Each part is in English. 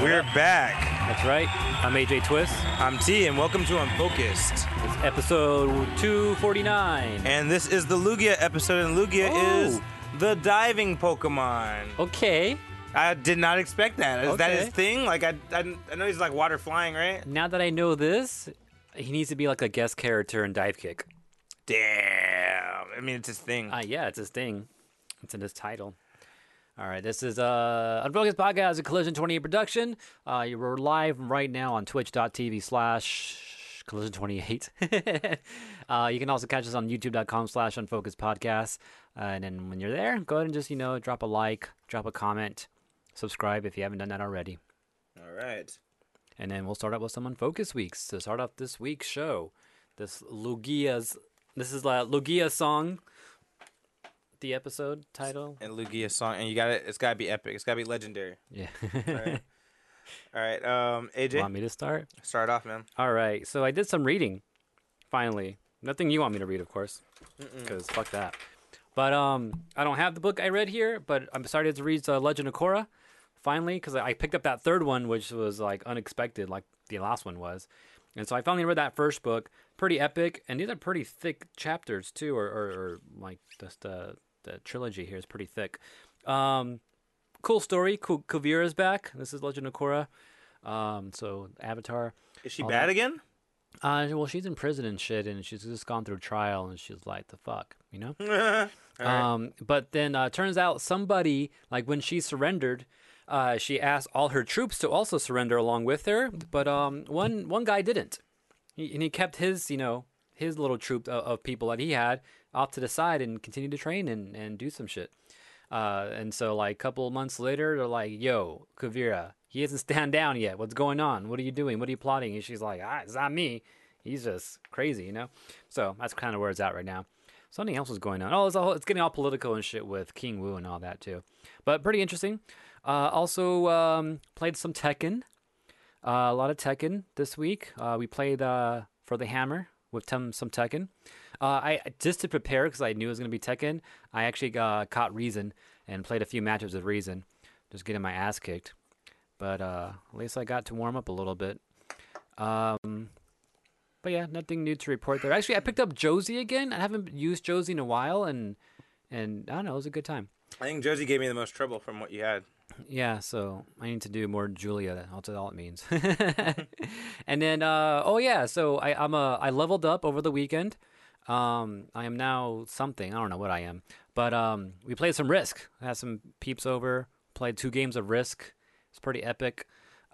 We're back. That's right. I'm AJ Twist. I'm T, and welcome to Unfocused. It's episode 249. And this is the Lugia episode, and Lugia Oh. is the diving Pokemon. Okay. I did not expect that. Is that his thing? Like, I, I, I know he's like water flying, right? Now that I know this, he needs to be like a guest character in Divekick. Damn. I mean, it's his thing. Uh, yeah, it's his thing. It's in his title. All right, this is uh, Unfocused Podcast, a Collision 28 production. Uh, you're live right now on twitch.tv slash Collision 28. uh, you can also catch us on youtube.com slash Unfocused Podcast. Uh, and then when you're there, go ahead and just, you know, drop a like, drop a comment, subscribe if you haven't done that already. All right. And then we'll start out with some Unfocused weeks to start off this week's show. This Lugia's, this is uh, Lugia song, the episode title. And Lugia song, and you got it. It's got to be epic. It's got to be legendary. Yeah. All right. All right. Um, AJ, want me to start? start off, man. All right. So I did some reading. Finally, nothing you want me to read, of course, because fuck that. But um, I don't have the book I read here, but I'm started to read uh, Legend of Korra. Finally, because I picked up that third one, which was like unexpected, like the last one was. And so I finally read that first book. Pretty epic, and these are pretty thick chapters too, or, or, or like just uh, the trilogy here is pretty thick. Um, cool story. Ku- Kuvira's back. This is Legend of Korra. Um, so Avatar. Is she bad that- again? Uh, well, she's in prison and shit, and she's just gone through trial, and she's like, the fuck, you know. Right. Um, but then uh, turns out somebody, like when she surrendered, uh, she asked all her troops to also surrender along with her, but um, one one guy didn't, he, and he kept his, you know, his little troop of, of people that he had off to the side and continued to train and, and do some shit. Uh, and so like a couple months later, they're like, "Yo, Kuvira, he hasn't stand down yet. What's going on? What are you doing? What are you plotting?" And she's like, "Ah, it's not me. He's just crazy, you know." So that's kind of where it's at right now. Something else is going on. Oh, it's, all, it's getting all political and shit with King Wu and all that too. But pretty interesting. Uh, also um, played some Tekken. Uh, a lot of Tekken this week. Uh, we played uh, for the Hammer with tem- some Tekken. Uh, I just to prepare because I knew it was gonna be Tekken. I actually uh, caught Reason and played a few matches with Reason, just getting my ass kicked. But at least I got to warm up a little bit. Um, but yeah, nothing new to report there. Actually, I picked up Josie again. I haven't used Josie in a while, and and I don't know, it was a good time. I think Josie gave me the most trouble from what you had. Yeah, so I need to do more Julia. That's all it means. and then, uh, oh yeah, so I, I'm a I leveled up over the weekend. Um, I am now something. I don't know what I am, but um, we played some Risk. I had some peeps over. Played two games of Risk. It's pretty epic.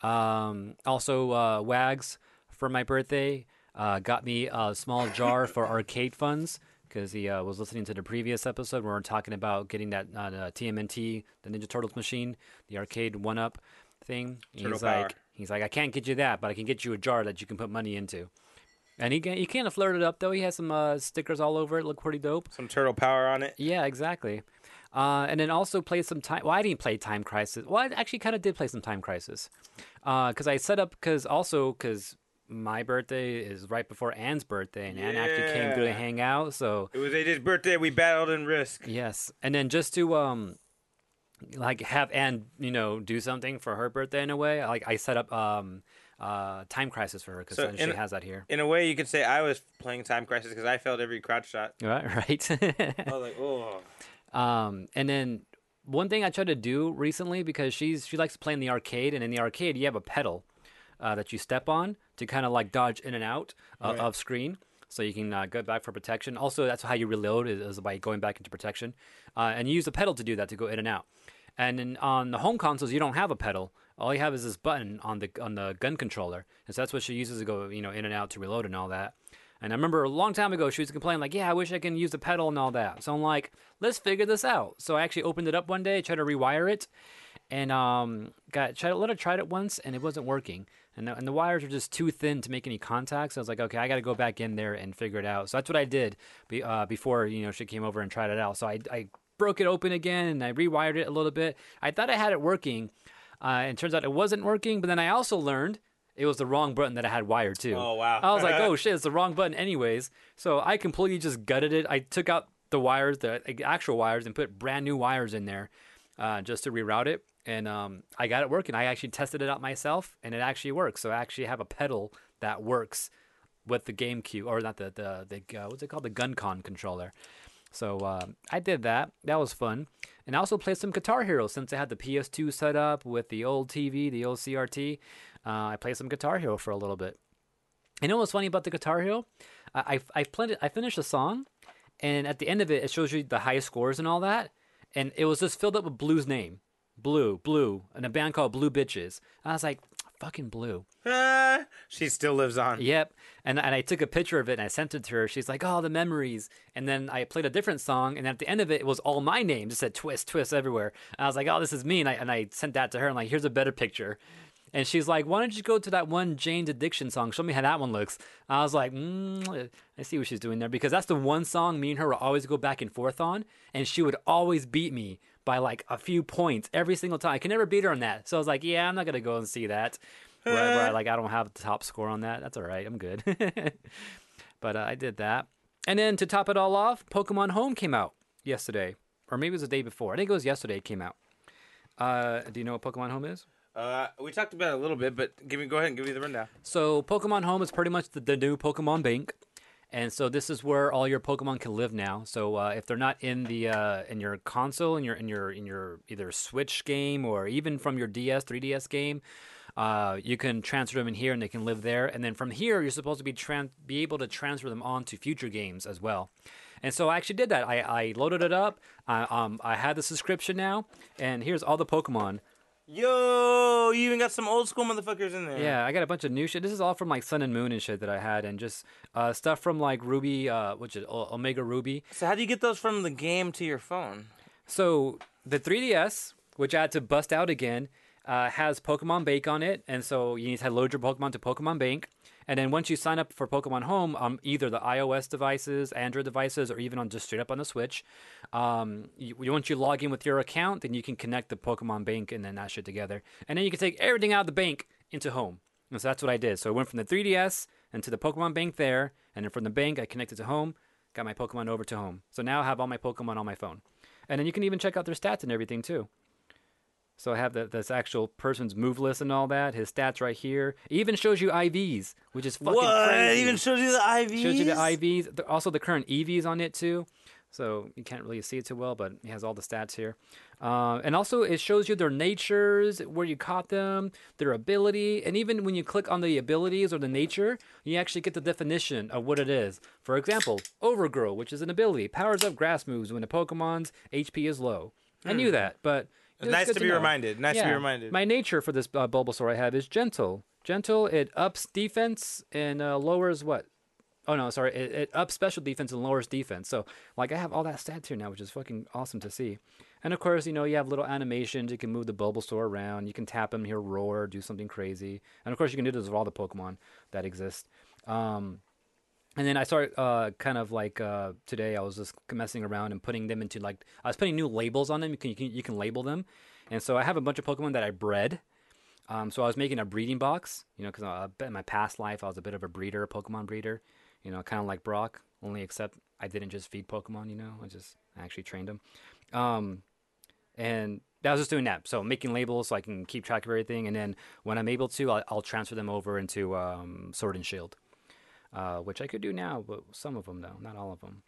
Um, also, uh, Wags for my birthday uh, got me a small jar for arcade funds because he uh, was listening to the previous episode where we are talking about getting that uh, TMNT, the Ninja Turtles machine, the arcade one up thing. Turtle he's power. like, he's like, I can't get you that, but I can get you a jar that you can put money into. And he he kind of flirted up though. He has some uh, stickers all over it. Look pretty dope. Some turtle power on it. Yeah, exactly. Uh, and then also play some time. Well, I didn't play Time Crisis. Well, I actually kind of did play some Time Crisis because I set up because also because my birthday is right before Anne's birthday, and Anne actually came through to Yeah. hang out. So It was AJ's birthday. We battled in Risk. yes, and then just to um like have Anne you know do something for her birthday in a way. Like I set up um uh Time Crisis for her because So she in- has that here. In a way, you could say I was playing Time Crisis because I failed every crouch shot. Right, right. I was like, oh. Um, and then one thing I tried to do recently because she's she likes to play in the arcade, and in the arcade you have a pedal uh, that you step on to kind of like dodge in and out uh, Right. of screen, so you can uh, go back for protection. Also, that's how you reload is, is by going back into protection, uh, and you use the pedal to do that to go in and out. And then on the home consoles, you don't have a pedal. All you have is this button on the on the gun controller, and so that's what she uses to go you know in and out to reload and all that. And I remember a long time ago, she was complaining like, "Yeah, I wish I can use the pedal and all that." So I'm like, "Let's figure this out." So I actually opened it up one day, tried to rewire it, and um, got tried let her tried it once, and it wasn't working. And the, and the wires were just too thin to make any contact. So I was like, "Okay, I got to go back in there and figure it out." So that's what I did be, uh, before you know she came over and tried it out. So I I broke it open again and I rewired it a little bit. I thought I had it working, uh, and turns out it wasn't working. But then I also learned it was the wrong button that I had wired too. Oh, wow. I was like, oh shit, it's the wrong button anyways. So I completely just gutted it. I took out the wires, the actual wires, and put brand new wires in there uh, just to reroute it. And um, I got it working. I actually tested it out myself, and it actually works. So I actually have a pedal that works with the GameCube, or not the the, the uh, what's it called, the GunCon controller. So uh, I did that. That was fun. And I also played some Guitar Hero since I had the PS2 set up with the old TV, the old CRT. Uh, I played some Guitar Hero for a little bit. You know what's funny about the Guitar Hero? I I, I played it. I finished a song, and at the end of it, it shows you the high scores and all that. And it was just filled up with Blue's name, Blue, Blue, and a band called Blue Bitches. I was like, fucking Blue. Ah, she still lives on. Yep. And and I took a picture of it and I sent it to her. She's like, "Oh, the memories." And then I played a different song, and at the end of it, it was all my names. It said "Twist, Twist" everywhere. And I was like, "Oh, this is me." And I and I sent that to her. I'm like, "Here's a better picture." And she's like, "Why don't you go to that one Jane's Addiction song? Show me how that one looks." I was like, mm, "I see what she's doing there because that's the one song me and her would always go back and forth on, and she would always beat me by like a few points every single time. I can never beat her on that. So I was like, "Yeah, I'm not gonna go and see that." where I like I don't have the top score on that. That's all right. I'm good. but uh, I did that, and then to top it all off, Pokemon Home came out yesterday, or maybe it was the day before. I think it was yesterday. It came out. Uh, do you know what Pokemon Home is? Uh, we talked about it a little bit, but give me go ahead and give me the rundown. So Pokemon Home is pretty much the, the new Pokemon Bank, and so this is where all your Pokemon can live now. So uh, if they're not in the uh, in your console, in your in your in your either Switch game or even from your DS, 3DS game, uh, you can transfer them in here and they can live there. And then from here, you're supposed to be tran- be able to transfer them on to future games as well. And so I actually did that. I, I loaded it up. I, um, I had the subscription now, and here's all the Pokemon. Yo, you even got some old school motherfuckers in there. Yeah, I got a bunch of new shit. This is all from like Sun and Moon and shit that I had, and just uh, stuff from like Ruby, uh, which is O- Omega Ruby. So how do you get those from the game to your phone? So the 3DS, which I had to bust out again, uh, has Pokemon Bank on it, and so you need to load your Pokemon to Pokemon Bank. And then once you sign up for Pokemon Home on either the iOS devices, Android devices, or even on just straight up on the Switch, um, you, once you log in with your account, then you can connect the Pokemon Bank and then that shit together, and then you can take everything out of the bank into Home. And so that's what I did. So I went from the 3DS and to the Pokemon Bank there, and then from the bank I connected to Home, got my Pokemon over to Home. So now I have all my Pokemon on my phone, and then you can even check out their stats and everything too. So I have the, this actual person's move list and all that. His stats right here. It even shows you IVs, which is fucking what? crazy. It even shows you the IVs. shows you the IVs. The- Also the current EVs on it too. So you can't really see it too well, but it has all the stats here. Uh, and also it shows you their natures, where you caught them, their ability, and even when you click on the abilities or the nature, you actually get the definition of what it is. For example, Overgrow, which is an ability, powers up grass moves when a Pokemon's HP is low. I knew that, but Nice good to be know. reminded. Nice to be reminded. My nature for this uh, Bulbasaur I have is gentle. Gentle, it ups defense and uh, lowers what? Oh no, sorry, it, it ups special defense and lowers defense. So like I have all that stats here now, which is fucking awesome to see. And of course, you know you have little animations. You can move the Bulbasaur around. You can tap him, he'll roar, do something crazy. And of course, you can do this with all the Pokemon that exist. Um, and then I started uh, kind of like uh, today. I was just messing around and putting them into like I was putting new labels on them. You can you can, you can label them, and so I have a bunch of Pokemon that I bred. Um, so I was making a breeding box, you know, because uh, in my past life I was a bit of a breeder, a Pokemon breeder, you know, kind of like Brock, only except I didn't just feed Pokemon, you know, I just actually trained them. Um, and I was just doing that. So making labels so I can keep track of everything, and then when I'm able to, I'll, I'll transfer them over into um, Sword and Shield uh, which I could do now, but some of them though, not all of them.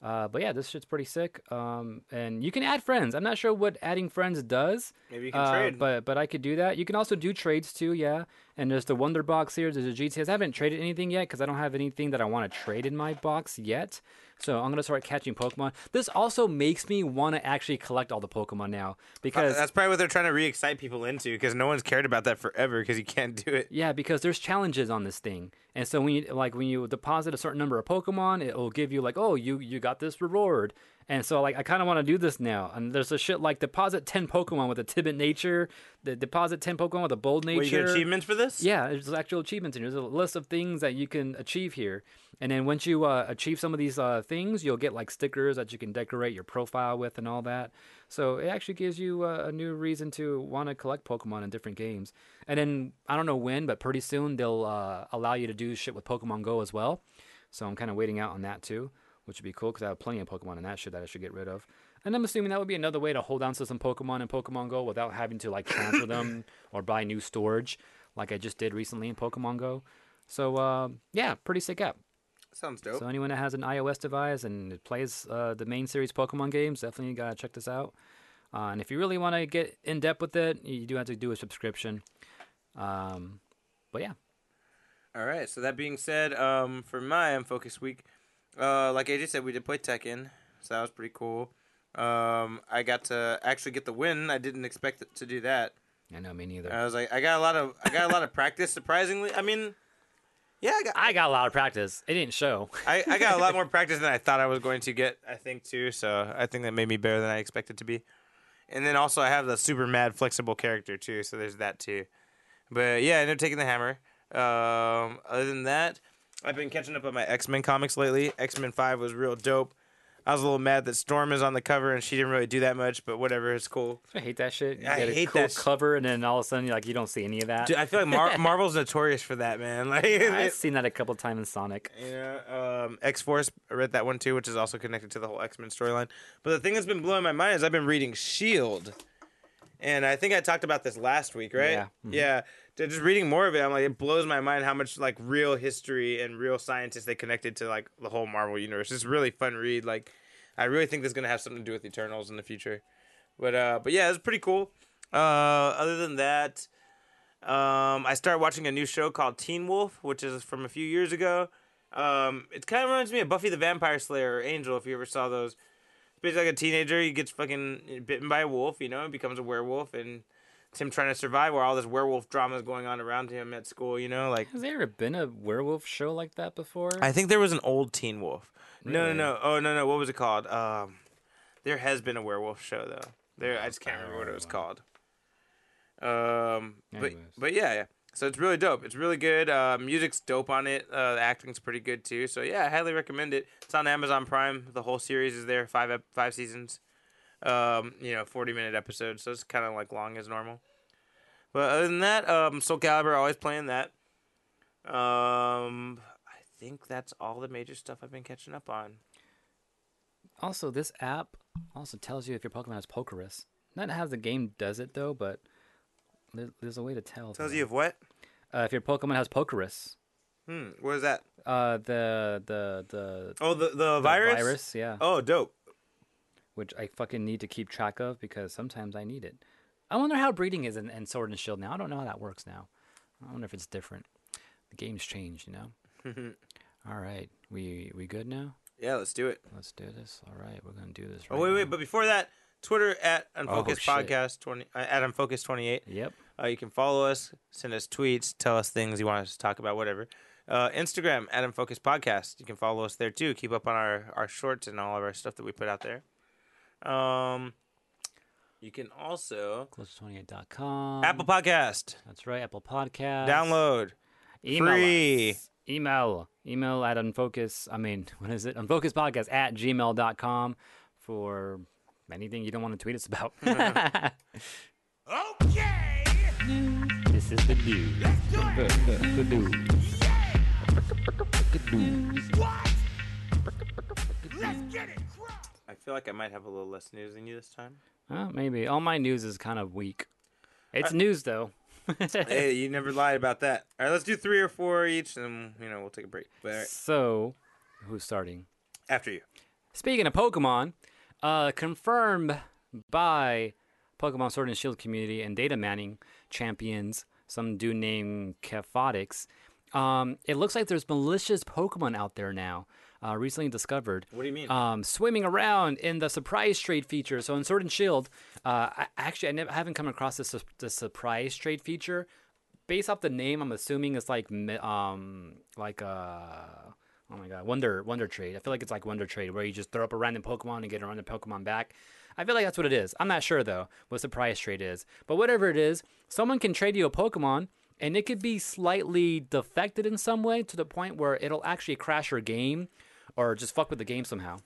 Uh, but yeah, this shit's pretty sick. Um, and you can add friends. I'm not sure what adding friends does. Maybe you can uh, trade. but but I could do that. You can also do trades too, yeah. And there's the Wonder Box here. There's a GTS. I haven't traded anything yet because I don't have anything that I want to trade in my box yet. So I'm gonna start catching Pokemon. This also makes me want to actually collect all the Pokemon now because That's probably what they're trying to re-excite people into because no one's cared about that forever because you can't do it. Yeah, because there's challenges on this thing, and so when you like when you deposit a certain number of Pokemon, it will give you like, oh, you you got this reward, and so like I kind of want to do this now. And there's a shit like deposit ten Pokemon with a timid nature, the deposit ten Pokemon with a bold nature. Wait, you get achievements for this? Yeah, there's actual achievements and there's a list of things that you can achieve here. And then once you uh, achieve some of these uh, things, you'll get like stickers that you can decorate your profile with and all that. So it actually gives you uh, a new reason to want to collect Pokemon in different games. And then I don't know when, but pretty soon they'll uh, allow you to do shit with Pokemon Go as well. So I'm kind of waiting out on that too. Which would be cool because I have plenty of Pokemon in that shit that I should get rid of. And I'm assuming that would be another way to hold on to some Pokemon in Pokemon Go without having to like transfer them or buy new storage, like I just did recently in Pokemon Go. So uh, yeah, pretty sick app. Sounds dope. So anyone that has an iOS device and it plays uh, the main series Pokemon games, definitely gotta check this out. Uh, and if you really want to get in depth with it, you do have to do a subscription. Um, but yeah, All right. So that being said, um, for my Focus week, uh, like AJ said, we did play Tekken, so that was pretty cool. Um, I got to actually get the win. I didn't expect to do that. I know me neither. I was like, I got a lot of, I got a lot of practice. Surprisingly, I mean, yeah, I got, I got a lot of practice. It didn't show. I, I got a lot more practice than I thought I was going to get. I think too. So I think that made me better than I expected to be. And then also I have the super mad flexible character too. So there's that too. But yeah, I ended up taking the hammer. Um, other than that, I've been catching up on my X Men comics lately. X Men Five was real dope. I was a little mad that Storm is on the cover and she didn't really do that much, but whatever, it's cool. I hate that shit. You I get a hate cool that sh- cover, and then all of a sudden, like you don't see any of that. Dude, I feel like Mar- Marvel's notorious for that, man. Like, I've seen that a couple times in Sonic. You know, um, X Force. I read that one too, which is also connected to the whole X Men storyline. But the thing that's been blowing my mind is I've been reading Shield, and I think I talked about this last week, right? Yeah. Mhm. Yeah. Just reading more of it, I'm like, it blows my mind how much like real history and real scientists they connected to like the whole Marvel universe. It's really fun read. Like, I really think this is gonna have something to do with Eternals in the future. But uh, but yeah, it's pretty cool. Uh, other than that, um, I started watching a new show called Teen Wolf, which is from a few years ago. Um, it kind of reminds me of Buffy the Vampire Slayer or Angel, if you ever saw those. It's basically like a teenager. He gets fucking bitten by a wolf, you know, and becomes a werewolf, and it's him trying to survive while all this werewolf drama is going on around him at school, you know, like. Has there ever been a werewolf show like that before? I think there was an old Teen Wolf. No, no, no. Oh, no, no. What was it called? Um, there has been a werewolf show though. There, I just can't remember what it was called. Um, but Anyways. but yeah, yeah. So it's really dope. It's really good. Uh, music's dope on it. Uh, the acting's pretty good too. So yeah, I highly recommend it. It's on Amazon Prime. The whole series is there. Five five seasons. Um, you know, forty minute episodes. So it's kind of like long as normal. But other than that, um, Soul Calibur always playing that. Um, I think that's all the major stuff I've been catching up on. Also, this app also tells you if your Pokemon has Pokerus. Not how the game does it though, but there's a way to tell. Tells though. you if what? uh, if your Pokemon has Pokerus. Hmm. What is that? Uh, the the the, Oh, the the, the virus. virus, yeah. Oh, dope. Which I fucking need to keep track of because sometimes I need it. I wonder how breeding is in, in Sword and Shield now. I don't know how that works now. I wonder if it's different. The game's changed, you know. All right, we we good now? Yeah, let's do it. Let's do this. All right, we're gonna do this. Oh right wait, now. wait. But before that, Twitter at Unfocused shit. Podcast twenty uh, at Unfocused twenty eight. Yep. Uh, you can follow us, send us tweets, tell us things you want us to talk about, whatever. Uh, Instagram at Unfocused Podcast. You can follow us there too. Keep up on our our shorts and all of our stuff that we put out there. Um, you can also Close28.com. Apple Podcast That's right, Apple Podcast. download Email free. us. Email. Email at unfocus. I mean, what is it? Unfocuspodcast at gmail.com for anything you don't want to tweet us about. Okay, this is the dude. the dude. what? Let's get it. I feel like I might have a little less news than you this time. Uh, maybe. All my news is kind of weak. It's news, though. hey, you never lied about that. All right, let's do three or four each, and you know we'll take a break. But right, So, who's starting? after you. Speaking of Pokemon, uh, confirmed by Pokemon Sword and Shield community and data manning champions, some dude named Kaphotics, um, it looks like there's malicious Pokemon out there now, uh, recently discovered. What do you mean? Um, swimming around in the surprise trade feature. So in Sword and Shield, uh, I, actually I, never, I haven't come across this the surprise trade feature. Based off the name, I'm assuming it's like um like uh oh my god Wonder Wonder Trade. I feel like it's like Wonder Trade where you just throw up a random Pokemon and get a random Pokemon back. I feel like that's what it is. I'm not sure though what surprise trade is, but whatever it is, someone can trade you a Pokemon. And it could be slightly defected in some way to the point where it'll actually crash your game or just fuck with the game somehow.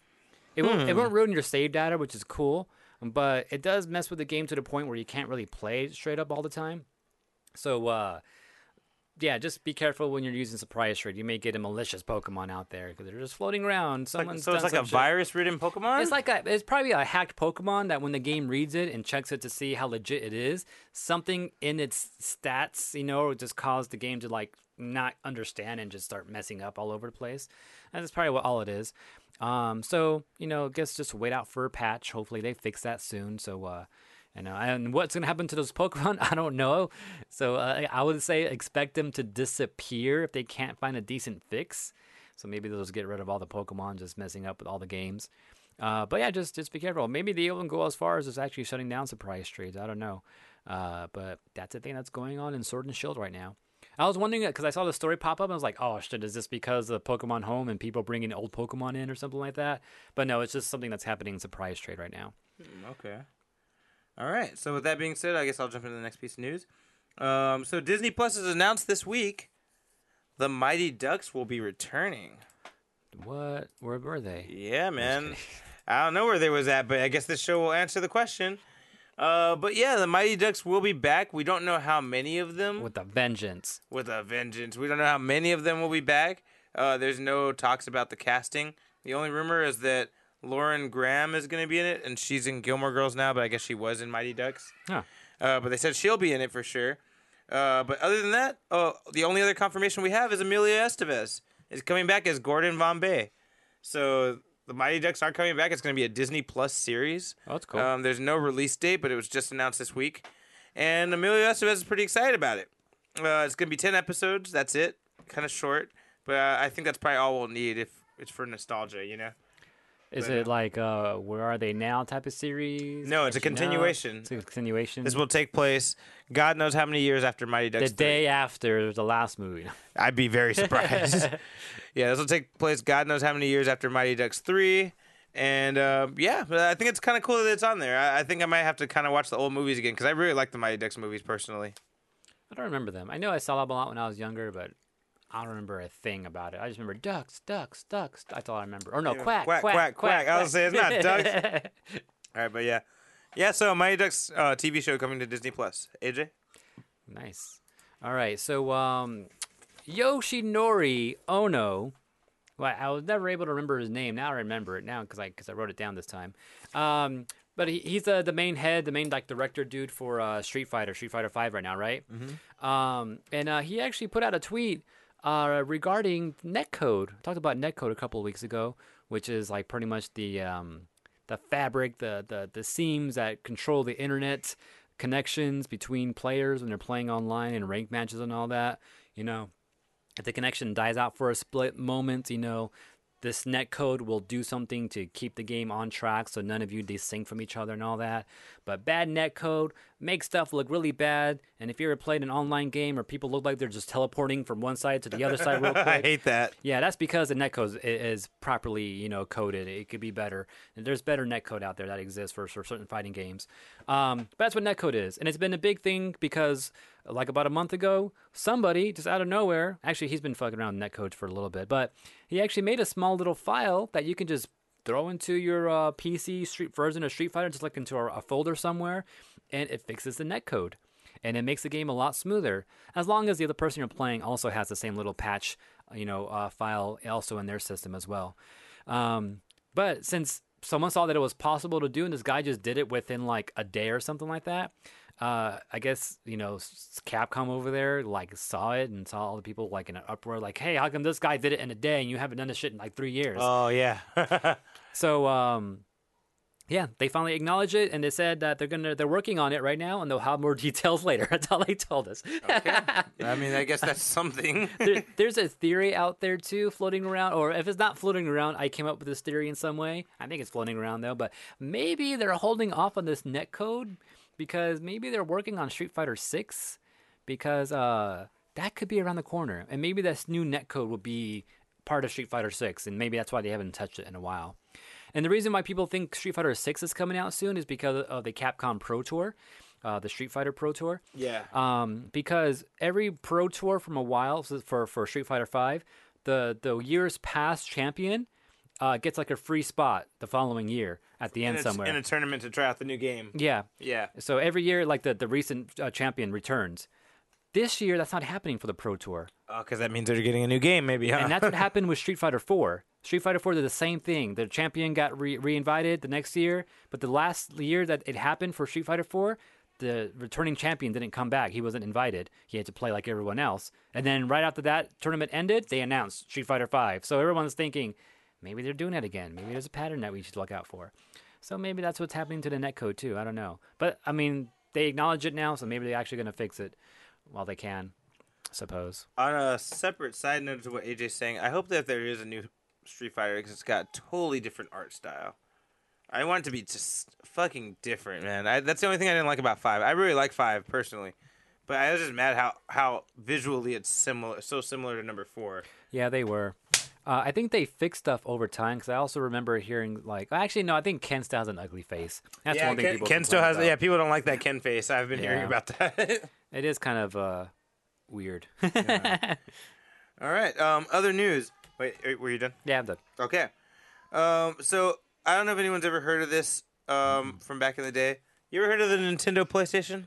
It won't it won't ruin your save data, which is cool, but it does mess with the game to the point where you can't really play straight up all the time. So uh yeah, just be careful when you're using surprise trade. You may get a malicious Pokemon out there because they're just floating around. Someone's Like, so it's like a shit. virus-ridden Pokemon. It's like a, it's probably a hacked Pokemon that when the game reads it and checks it to see how legit it is, something in its stats, you know, just caused the game to like not understand and just start messing up all over the place. That's probably what all it is. Um, so you know, I guess just wait out for a patch. Hopefully they fix that soon. So uh, you know, and what's gonna happen to those Pokemon, I don't know. So uh, I would say expect them to disappear if they can't find a decent fix. So maybe they'll just get rid of all the Pokemon just messing up with all the games. Uh, but yeah, just just be careful. Maybe they even go as far as actually shutting down surprise trades. I don't know. Uh, but that's the thing that's going on in Sword and Shield right now. I was wondering because I saw the story pop up. and I was like, oh shit, is this because of Pokemon Home and people bringing old Pokemon in or something like that? But no, it's just something that's happening in surprise trade right now. Okay. All right. So with that being said, I guess I'll jump into the next piece of news. Um, so Disney Plus has announced this week the Mighty Ducks will be returning. What? Where were they? Yeah, man. I don't know where they was at, but I guess this show will answer the question. Uh, but yeah, the Mighty Ducks will be back. We don't know how many of them With a vengeance. with a vengeance. We don't know how many of them will be back. Uh, there's no talks about the casting. The only rumor is that Lauren Graham is going to be in it, and she's in Gilmore Girls now, but I guess she was in Mighty Ducks. Huh. Uh, but they said she'll be in it for sure. Uh, but other than that, oh, the only other confirmation we have is Emilio Estevez is coming back as Gordon Bombay. So the Mighty Ducks aren't coming back. It's going to be a Disney Plus series. Oh, that's cool. Um, there's no release date, but it was just announced this week, and Emilio Estevez is pretty excited about it. Uh, it's going to be ten episodes. That's it. Kind of short, but uh, I think that's probably all we'll need if it's for nostalgia. You know. Is but, it like uh, where are they now type of series? No, it's a continuation. It's a continuation. This will take place, God knows how many years after Mighty the Ducks. 3. day after the last movie. I'd be very surprised. yeah, this will take place God knows how many years after Mighty Ducks 3. And uh, yeah, I think it's kind of cool that it's on there. I, I think I might have to kind of watch the old movies again because I really like the Mighty Ducks movies personally. I don't remember them. I know I saw them a lot when I was younger, but I don't remember a thing about it. I just remember ducks, ducks, ducks. That's all I remember. Or no, Yeah, quack, quack, quack, quack, quack, quack. I was saying it's not ducks. All right, but yeah. Yeah, so Mighty Ducks uh, TV show coming to Disney Plus. AJ? Nice. All right, so um, Yoshinori Ono. Well, I was never able to remember his name. Now I remember it now because I because I wrote it down this time. Um, but he, he's the the main head, the main like director dude for uh, Street Fighter, Street Fighter Five right now, right? Mm-hmm. Um, and uh, he actually put out a tweet uh, regarding netcode. I talked about netcode a couple of weeks ago, which is like pretty much the um, the fabric, the, the the seams that control the internet connections between players when they're playing online and ranked matches and all that. You know, if the connection dies out for a split moment, you know, this netcode will do something to keep the game on track so none of you desync from each other and all that. But bad netcode makes stuff look really bad. And if you ever played an online game where people look like they're just teleporting from one side to the other side real quick, I hate that. yeah, that's because the netcode is, is properly, you know, coded. It could be better. And there's better netcode out there that exists for, for certain fighting games. Um, but that's what netcode is, and it's been a big thing because, like about a month ago, somebody just out of nowhere, actually he's been fucking around netcode for a little bit, but he actually made a small little file that you can just throw into your uh, PC street version of Street Fighter, just like into a, a folder somewhere, and it fixes the netcode. And it makes the game a lot smoother as long as the other person you're playing also has the same little patch you know uh, file also in their system as well. Um, but since someone saw that it was possible to do and this guy just did it within like a day or something like that uh, I guess you know Capcom over there like saw it and saw all the people like in an uproar like hey how come this guy did it in a day and you haven't done this shit in like three years? Oh, yeah. so um, yeah, they finally acknowledged it, and they said that they're gonna they're working on it right now, and they'll have more details later. That's all they told us. I mean, I guess that's something. there, there's a theory out there too, floating around, or if it's not floating around, I came up with this theory in some way. I think it's floating around though, but maybe they're holding off on this net code because maybe they're working on Street Fighter Six because uh, that could be around the corner, and maybe this new net code will be part of Street Fighter Six, and maybe that's why they haven't touched it in a while. And the reason why people think Street Fighter Six is coming out soon is because of the Capcom Pro Tour, uh, the Street Fighter Pro Tour. yeah. Um, because every Pro Tour from a while so for for Street Fighter Five, the the year's past champion uh, gets like a free spot the following year at the end in, a, somewhere. in a tournament to try out the new game. yeah. Yeah. So every year, like the the recent uh, champion returns. This year, that's not happening for the Pro Tour. Oh, because that means they're getting a new game, maybe. Huh? And that's what happened with Street Fighter 4. Street Fighter 4 did the same thing. The champion got re- reinvited the next year, but the last year that it happened for Street Fighter 4, the returning champion didn't come back. He wasn't invited. He had to play like everyone else. And then right after that tournament ended, they announced Street Fighter 5. So everyone's thinking, maybe they're doing it again. Maybe there's a pattern that we should look out for. So maybe that's what's happening to the netcode too. I don't know. But I mean, they acknowledge it now, so maybe they're actually going to fix it while they can, I suppose. On a separate side note to what AJ's saying, I hope that there is a new Street Fighter because it's got totally different art style. I want it to be just fucking different, man. I, that's the only thing I didn't like about Five. I really like Five personally, but I was just mad how how visually it's similar, so similar to number four. Yeah, they were. Uh, I think they fixed stuff over time because I also remember hearing like, actually no, I think Ken still has an ugly face. That's yeah, one thing Ken, people Ken still has. about. Yeah, people don't like that Ken face. I've been hearing about that. It is kind of uh, weird. All right. Um, other news. Wait, were you done? yeah, I'm done. Okay. Um, so I don't know if anyone's ever heard of this um, from back in the day. You ever heard of the Nintendo PlayStation?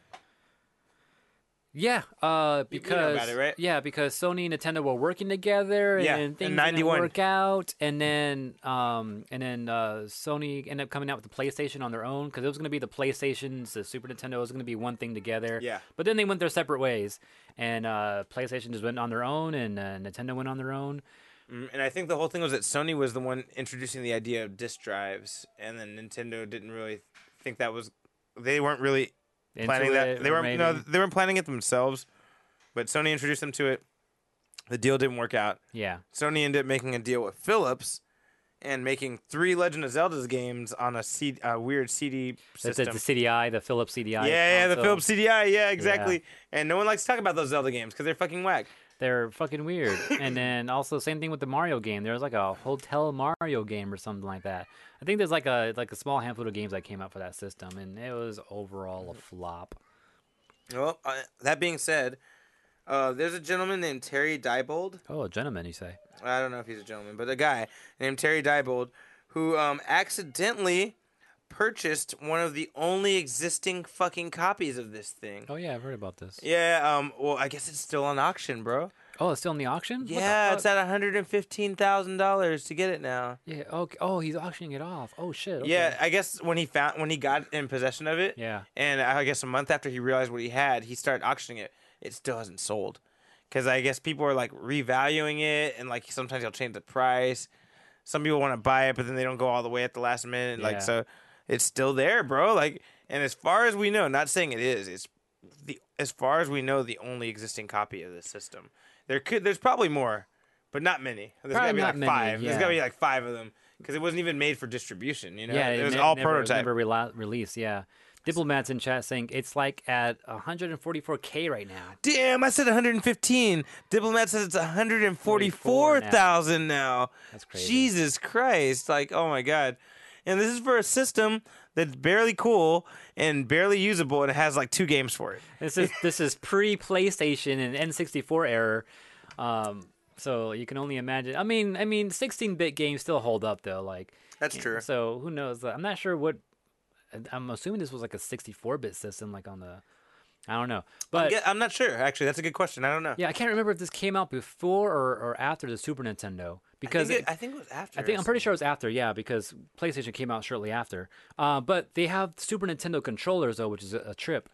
Yeah, uh, You- you know because it, right? yeah, because Sony and Nintendo were working together, Yeah, and in things didn't work out, and then um, and then uh, Sony ended up coming out with the PlayStation on their own because it was going to be the PlayStations, the Super Nintendo was going to be one thing together. Yeah. but then they went their separate ways, and uh, PlayStation just went on their own, and uh, Nintendo went on their own. Mm, And I think the whole thing was that Sony was the one introducing the idea of disk drives, and then Nintendo didn't really think that was. They weren't really planning that. They weren't. No, they weren't planning it themselves. But Sony introduced them to it. The deal didn't work out. yeah, Sony ended up making a deal with Philips, and making three Legend of Zelda's games on a C, a weird CD system. the CDI, the Philips CDI. yeah, yeah, the. Philips CDI. Yeah, exactly. And no one likes to talk about those Zelda games because they're fucking whack. They're fucking weird. and then also same thing with the Mario game. There was like a Hotel Mario game or something like that. I think there's like a like a small handful of games that came out for that system, and it was overall a flop. Well, uh, that being said, uh, there's a gentleman named Terry Diebold. Oh, a gentleman, you say? I don't know if he's a gentleman, but a guy named Terry Diebold who um, accidentally purchased one of the only existing fucking copies of this thing. Oh yeah, I've heard about this. Yeah, um, well, I guess it's still on auction, bro. Oh, it's still in the auction. What the Yeah, it's at one hundred and fifteen thousand dollars to get it now. yeah. Okay. Oh, he's auctioning it off. Oh shit. Okay. Yeah, I guess when he found when he got in possession of it, Yeah. and I guess a month after he realized what he had, he started auctioning it. It still hasn't sold, because I guess people are like revaluing it, and like sometimes he'll change the price. Some people want to buy it, but then they don't go all the way at the last minute. Yeah. Like so, it's still there, bro. Like, and as far as we know, not saying it is, it's the as far as we know, the only existing copy of this system. There could, there's probably more, but not many. There's gotta be like many, five. There's gotta be like five of them because it wasn't even made for distribution. You know, Yeah. it was all never, prototype. Never released. Yeah. Diplomats in chat saying it's like at 144k right now. Damn, I said 115. Diplomat says it's 144,000 now. That's crazy. Jesus Christ. Like, oh my God. And this is for a system that's barely cool and barely usable, and it has like two games for it. This is this is pre PlayStation and N64 era. Um, so you can only imagine. I mean, I mean, 16-bit games still hold up though. Like That's true. So who knows? I'm not sure what. I'm assuming this was like a 64-bit system, like on the. I don't know, but Yeah, I'm not sure. Actually, that's a good question. I don't know. yeah, I can't remember if this came out before or, or after the Super Nintendo I because think, it- it, I think it was after. I think I'm pretty sure it was after, yeah, because PlayStation came out shortly after. Uh, but they have Super Nintendo controllers though, which is a, a trip.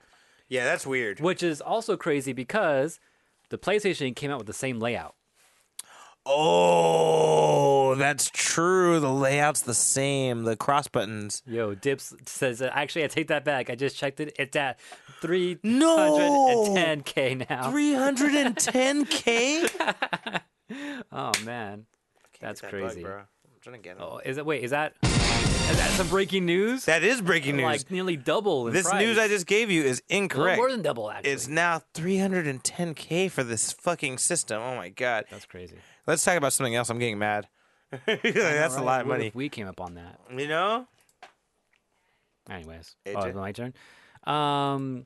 Yeah, that's weird. which is also crazy because the PlayStation came out with the same layout. Oh, that's true. The layout's the same. The cross buttons. Yo, Dips says that actually I take that back. I just checked it. It's at 310k now. 310k. Oh man, that's crazy. bro. I'm trying to get it. Oh, is it? Wait, is that is that some breaking news? That is breaking news. Like nearly double. In this price. news I just gave you is incorrect. more than double actually. It's now 310k for this fucking system. Oh my god. that's crazy. Let's talk about something else. I'm getting mad. That's a lot of What money. if we came up on that. You know? Anyways, AJ? oh, it's my turn. Um,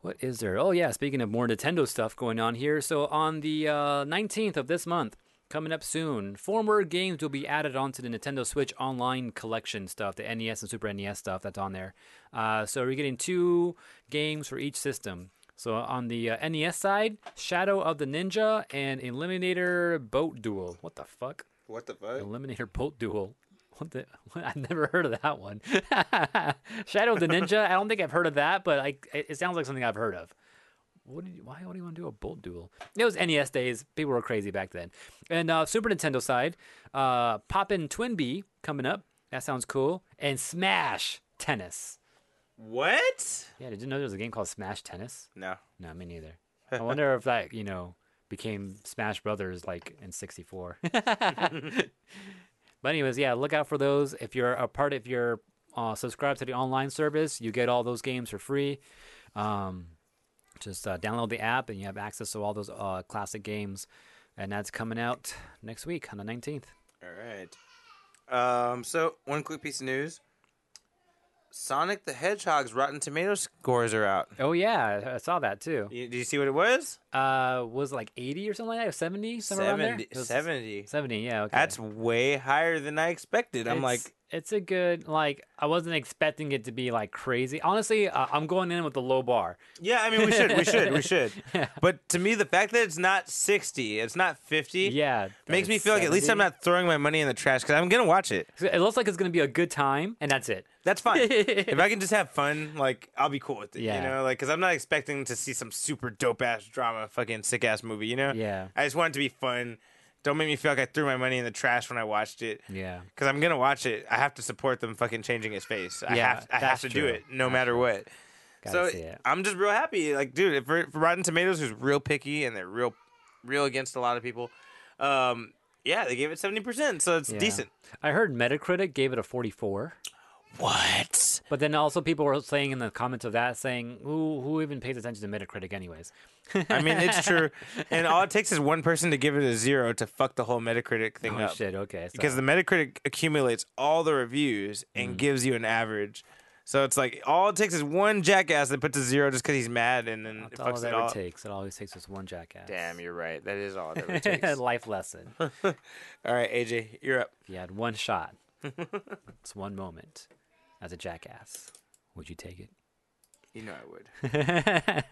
what is there? Oh yeah, speaking of more Nintendo stuff going on here. So on the uh, 19th of this month, coming up soon, four more games will be added onto the Nintendo Switch Online collection stuff, the NES and Super NES stuff that's on there. Uh, so we're getting two games for each system. So on the uh, NES side, Shadow of the Ninja and Eliminator Boat Duel. What the fuck? What the fuck? Eliminator Boat Duel. What the? I've never heard of that one. Shadow of the Ninja. I don't think I've heard of that, but like it, it sounds like something I've heard of. What did you, why would you want to do a bolt duel? It was NES days. People were crazy back then. And uh, Super Nintendo side, uh, Pop'n TwinBee coming up. That sounds cool. And Smash Tennis. What? Yeah, did you know there was a game called Smash Tennis? No. No, me neither. I wonder if that, you know, became Smash Brothers like in 64. but anyways, yeah, look out for those. If you're a part if you're uh, subscribed to the online service, you get all those games for free. Um, just uh, download the app and you have access to all those uh, classic games. And that's coming out next week on the 19th. All right. Um. So one quick piece of news. Sonic the Hedgehog's Rotten Tomato scores are out. Oh yeah, I saw that too. You, did you see what it was? Uh, was like 80 or something like that? 70, somewhere around there. 70. It was 70. 70, yeah. Okay. That's way higher than I expected. I'm like, It's- it's a good like. I wasn't expecting it to be like crazy. Honestly, uh, I'm going in with the low bar. yeah, I mean, we should, we should, we should. But to me, the fact that it's not 60, it's not 50, Yeah, makes me it's feel like at least I'm not throwing my money in the trash because I'm going to watch it. It looks like it's gonna be a good time, and that's it. That's fine. if I can just have fun, like, I'll be cool with it, Yeah. you know? Like, because I'm not expecting to see some super dope ass drama, fucking sick ass movie, you know? Yeah. I just want it to be fun. Don't make me feel like I threw my money in the trash when I watched it. Yeah, Because I'm gonna watch it. I have to support them fucking changing his face. I Yeah, have, I have to do it no That's matter true. what. gotta so. I'm just real happy. Like, dude, if for, for Rotten Tomatoes, who's real picky and they're real, real against a lot of people, um, yeah, they gave it seventy percent, so it's Yeah. decent. I heard Metacritic gave it a 44, What? but then also people were saying in the comments of that saying, "Who who even pays attention to Metacritic anyways?" I mean, it's true, and all it takes is one person to give it a zero to fuck the whole Metacritic thing Oh up. shit! Okay, so, Because the Metacritic accumulates all the reviews and Mm. gives you an average. So it's like all it takes is one jackass that puts a zero just because he's mad, and then it that's all fucks it it ever all. takes. It always takes just one jackass. Damn, you're right. That is all it ever takes. Life lesson. all right, AJ, you're up. If you had one shot, it's one moment as a jackass. Would you take it? You know I would.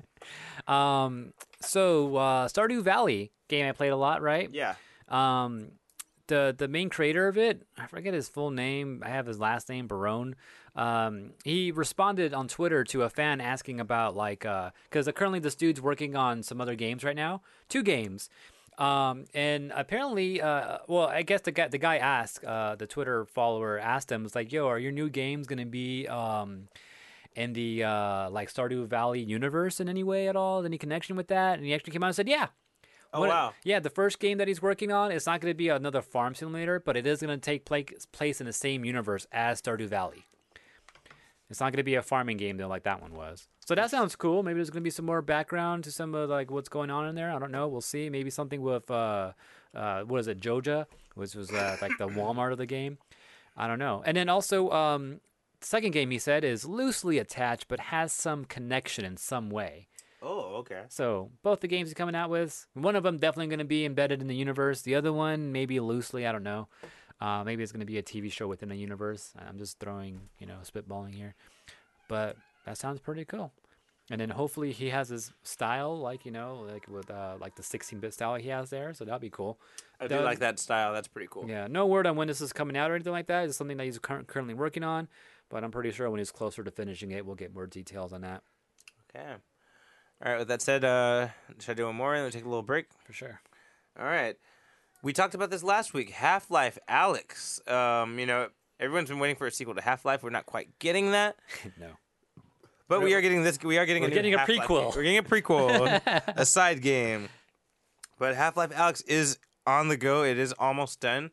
um, so uh, Stardew Valley game I played a lot, right? Yeah. Um, the the main creator of it, I forget his full name. I have his last name, Barone. Um, he responded on Twitter to a fan asking about like, because currently this dude's working on some other games right now, two games. Um, and apparently, uh, well, I guess the guy the guy asked, uh, the Twitter follower asked him, was like, "Yo, are your new games gonna be um?" in the uh, like Stardew Valley universe in any way at all? Any connection with that? And he actually came out and said, "Yeah." Oh What- wow. Yeah, the first game that he's working on, it's not going to be another farm simulator, but it is going to take pla- place in the same universe as Stardew Valley. It's not going to be a farming game though, like that one was. So that sounds cool. Maybe there's going to be some more background to some of like what's going on in there. I don't know. We'll see. Maybe something with uh, uh, what is it, Joja, which was uh, like the Walmart of the game. I don't know. And then also, um, the second game he said is loosely attached, but has some connection in some way. Oh, okay. So both the games he's coming out with, one of them definitely going to be embedded in the universe. The other one maybe loosely. I don't know. Uh, maybe it's going to be a TV show within a universe. I'm just throwing, you know, spitballing here, but that sounds pretty cool. And then hopefully he has his style, like you know, like with uh, like the 16-bit style he has there. So that'd be cool. I do like that style. That's pretty cool. Yeah, no word on when this is coming out or anything like that. It's something that he's cur- currently working on, but I'm pretty sure when he's closer to finishing it, we'll get more details on that Okay. All right. With that said, uh, should I do one more and then take a little break? for sure. All right. We talked about this last week. Half Life Alyx. Um, you know, everyone's been waiting for a sequel to Half Life. We're not quite getting that, no. but we are getting this. We are getting We're a getting a Half-Life prequel. game. We're getting a prequel, a side game. But Half Life Alyx is on the go. It is almost done,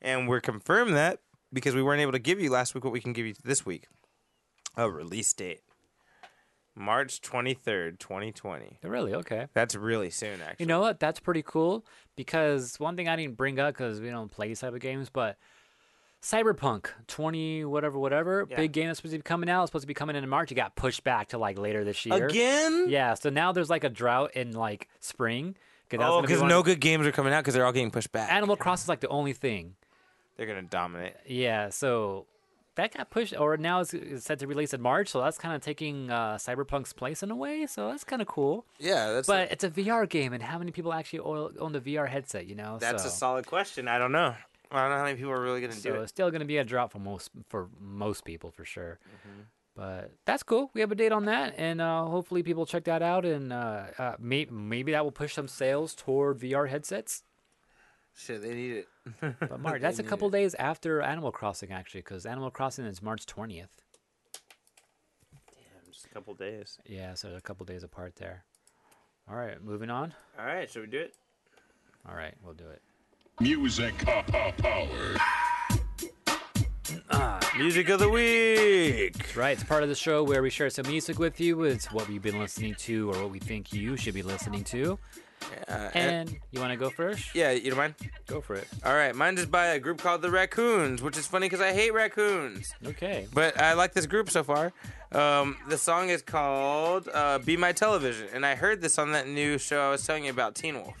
and we're confirmed that because we weren't able to give you last week what we can give you this week. A release date, March twenty third, twenty twenty. Really? Okay. That's really soon, actually. You know what? That's pretty cool because one thing I didn't bring up because we don't play these type of games, but Cyberpunk 20 whatever whatever Yeah. big game that's supposed to be coming out, It's supposed to be coming in March. It got pushed back to like later this year. again? Yeah. So now there's like a drought in like spring. that's Oh, gonna be because no good games are coming out because they're all getting pushed back. Animal Crossing is like the only thing. They're gonna dominate. Yeah. So that got pushed, or now it's, it's set to release in March. So that's kind of taking uh, Cyberpunk's place in a way. So that's kind of cool. Yeah, that's But it's a VR game, and how many people actually own the VR headset? You know, that's so, a solid question. I don't know. I don't know how many people are really gonna do it. it's still going to be a drop for most for most people for sure. Mm-hmm. But that's cool. We have a date on that, and uh, hopefully people check that out, and uh, uh, may- maybe that will push some sales toward VR headsets. Shit, they need it. But Mark, that's a couple days after Animal Crossing, actually, because Animal Crossing is March twentieth. Damn, just a couple days. Yeah, so a couple days apart there. All right, moving on. All right, should we do it? All right, we'll do it. Music power. Ah, Music of the week. Right, it's part of the show where we share some music with you. It's what we've been listening to or what we think you should be listening to. Uh, And you want to go first? yeah, you don't mind? Go for it. All right, mine is by a group called the Raccoons, which is funny because I hate raccoons. Okay. But I like this group so far. Um, the song is called uh, "Be My Television," and I heard this on that new show I was telling you about, Teen Wolf.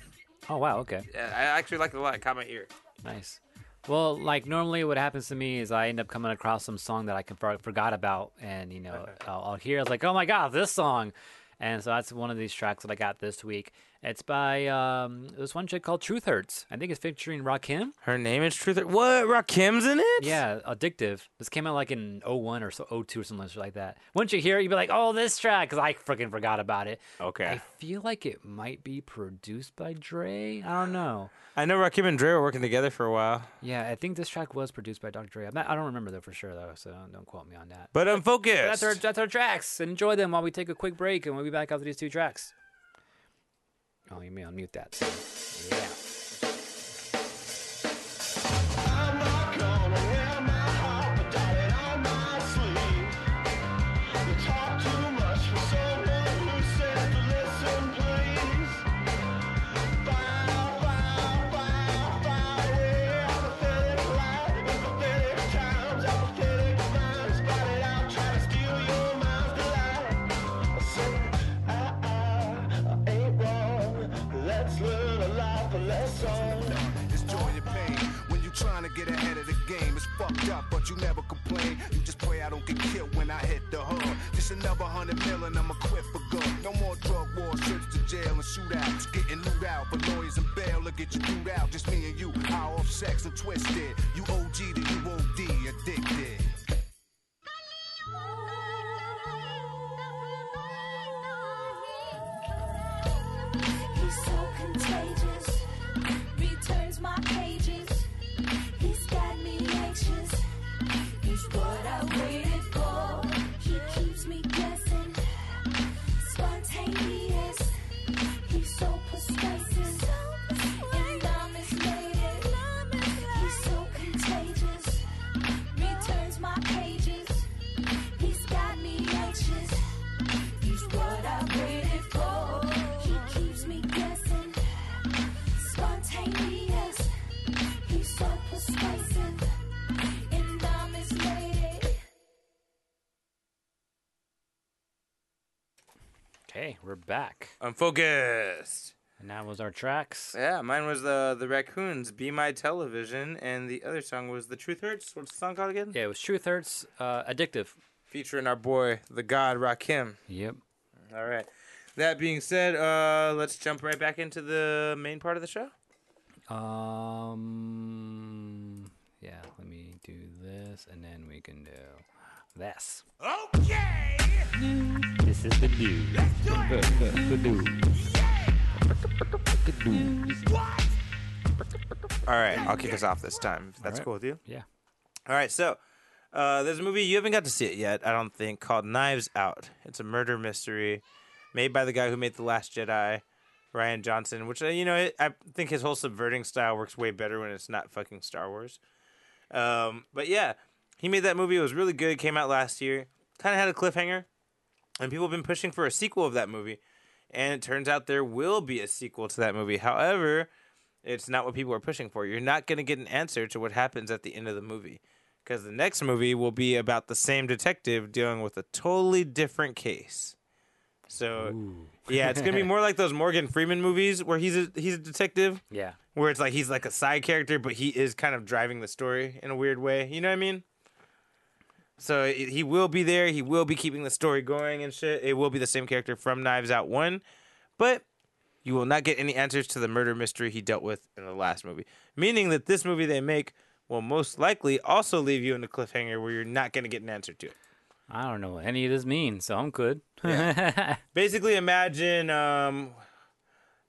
Oh wow. Okay. Yeah, I actually liked it a lot. It caught my ear. Nice. Well, like normally, what happens to me is I end up coming across some song that I can for- forgot about, and you know, I'll, I'll hear it's like, oh my god, this song, and so that's one of these tracks that I got this week. It's by um, this one chick called Truth Hurts. I think it's featuring Rakim. Her name is Truth. What? Rakim's in it? Yeah, Addictive. This came out like in 01 or so 02 or something like that. Once you hear it, you'd be like, oh, this track, because I freaking forgot about it. Okay. I feel like it might be produced by Dre. I don't know. I know Rakim and Dre were working together for a while. Yeah, I think this track was produced by Dr. Dre. I'm not, I don't remember though for sure though, so don't, don't quote me on that. But I'm focused. That's our that's our tracks. Enjoy them while we take a quick break, and we'll be back after these two tracks. Oh, you may unmute that. Yeah. It's joy and pain when you trying to get ahead of the game. It's fucked up, but you never complain. You just pray I don't get killed when I hit the hood. Just another hundred million, I'ma quit for good. No more drug wars, trips to jail and shootouts. Getting loot out for lawyers and bail to get you through out. Just me and you, high off sex and twisted. You OG to you OD, addicted. Okay, we're back, I'm focused. and that was our tracks. Yeah, mine was the the Raccoons, "Be My Television," and the other song was "The Truth Hurts." What's the song called again? Yeah, it was Truth Hurts, uh, Addictive. Featuring our boy, the God Rakim. Yep. All right. That being said, uh, let's jump right back into the main part of the show. Um. Yeah. Let me do this, and then we can do this. Okay, This is the news. let's do it. The. The. What? All right, I'll kick us off this time. If that's right. cool with you. Yeah. All right, so uh, there's a movie you haven't got to see it yet, I don't think, called Knives Out. It's a murder mystery made by the guy who made The Last Jedi, Rian Johnson. Which uh, you know, it, I think his whole subverting style works way better when it's not fucking Star Wars. Um, but yeah, he made that movie. It was really good. It came out last year. Kind of had a cliffhanger, and people have been pushing for a sequel of that movie. And it turns out there will be a sequel to that movie. However, it's not what people are pushing for. You're not going to get an answer to what happens at the end of the movie. Because the next movie will be about the same detective dealing with a totally different case. So, yeah, it's going to be more like those Morgan Freeman movies where he's a, he's a detective, Yeah. where it's like he's like a side character, but he is kind of driving the story in a weird way. You know what I mean? So i- he will be there. He will be keeping the story going and shit. It will be the same character from Knives Out 1, but you will not get any answers to the murder mystery he dealt with in the last movie. Meaning that this movie they make will most likely also leave you in a cliffhanger where you're not going to get an answer to it. I don't know what any of this means, so I'm good. Basically, imagine um,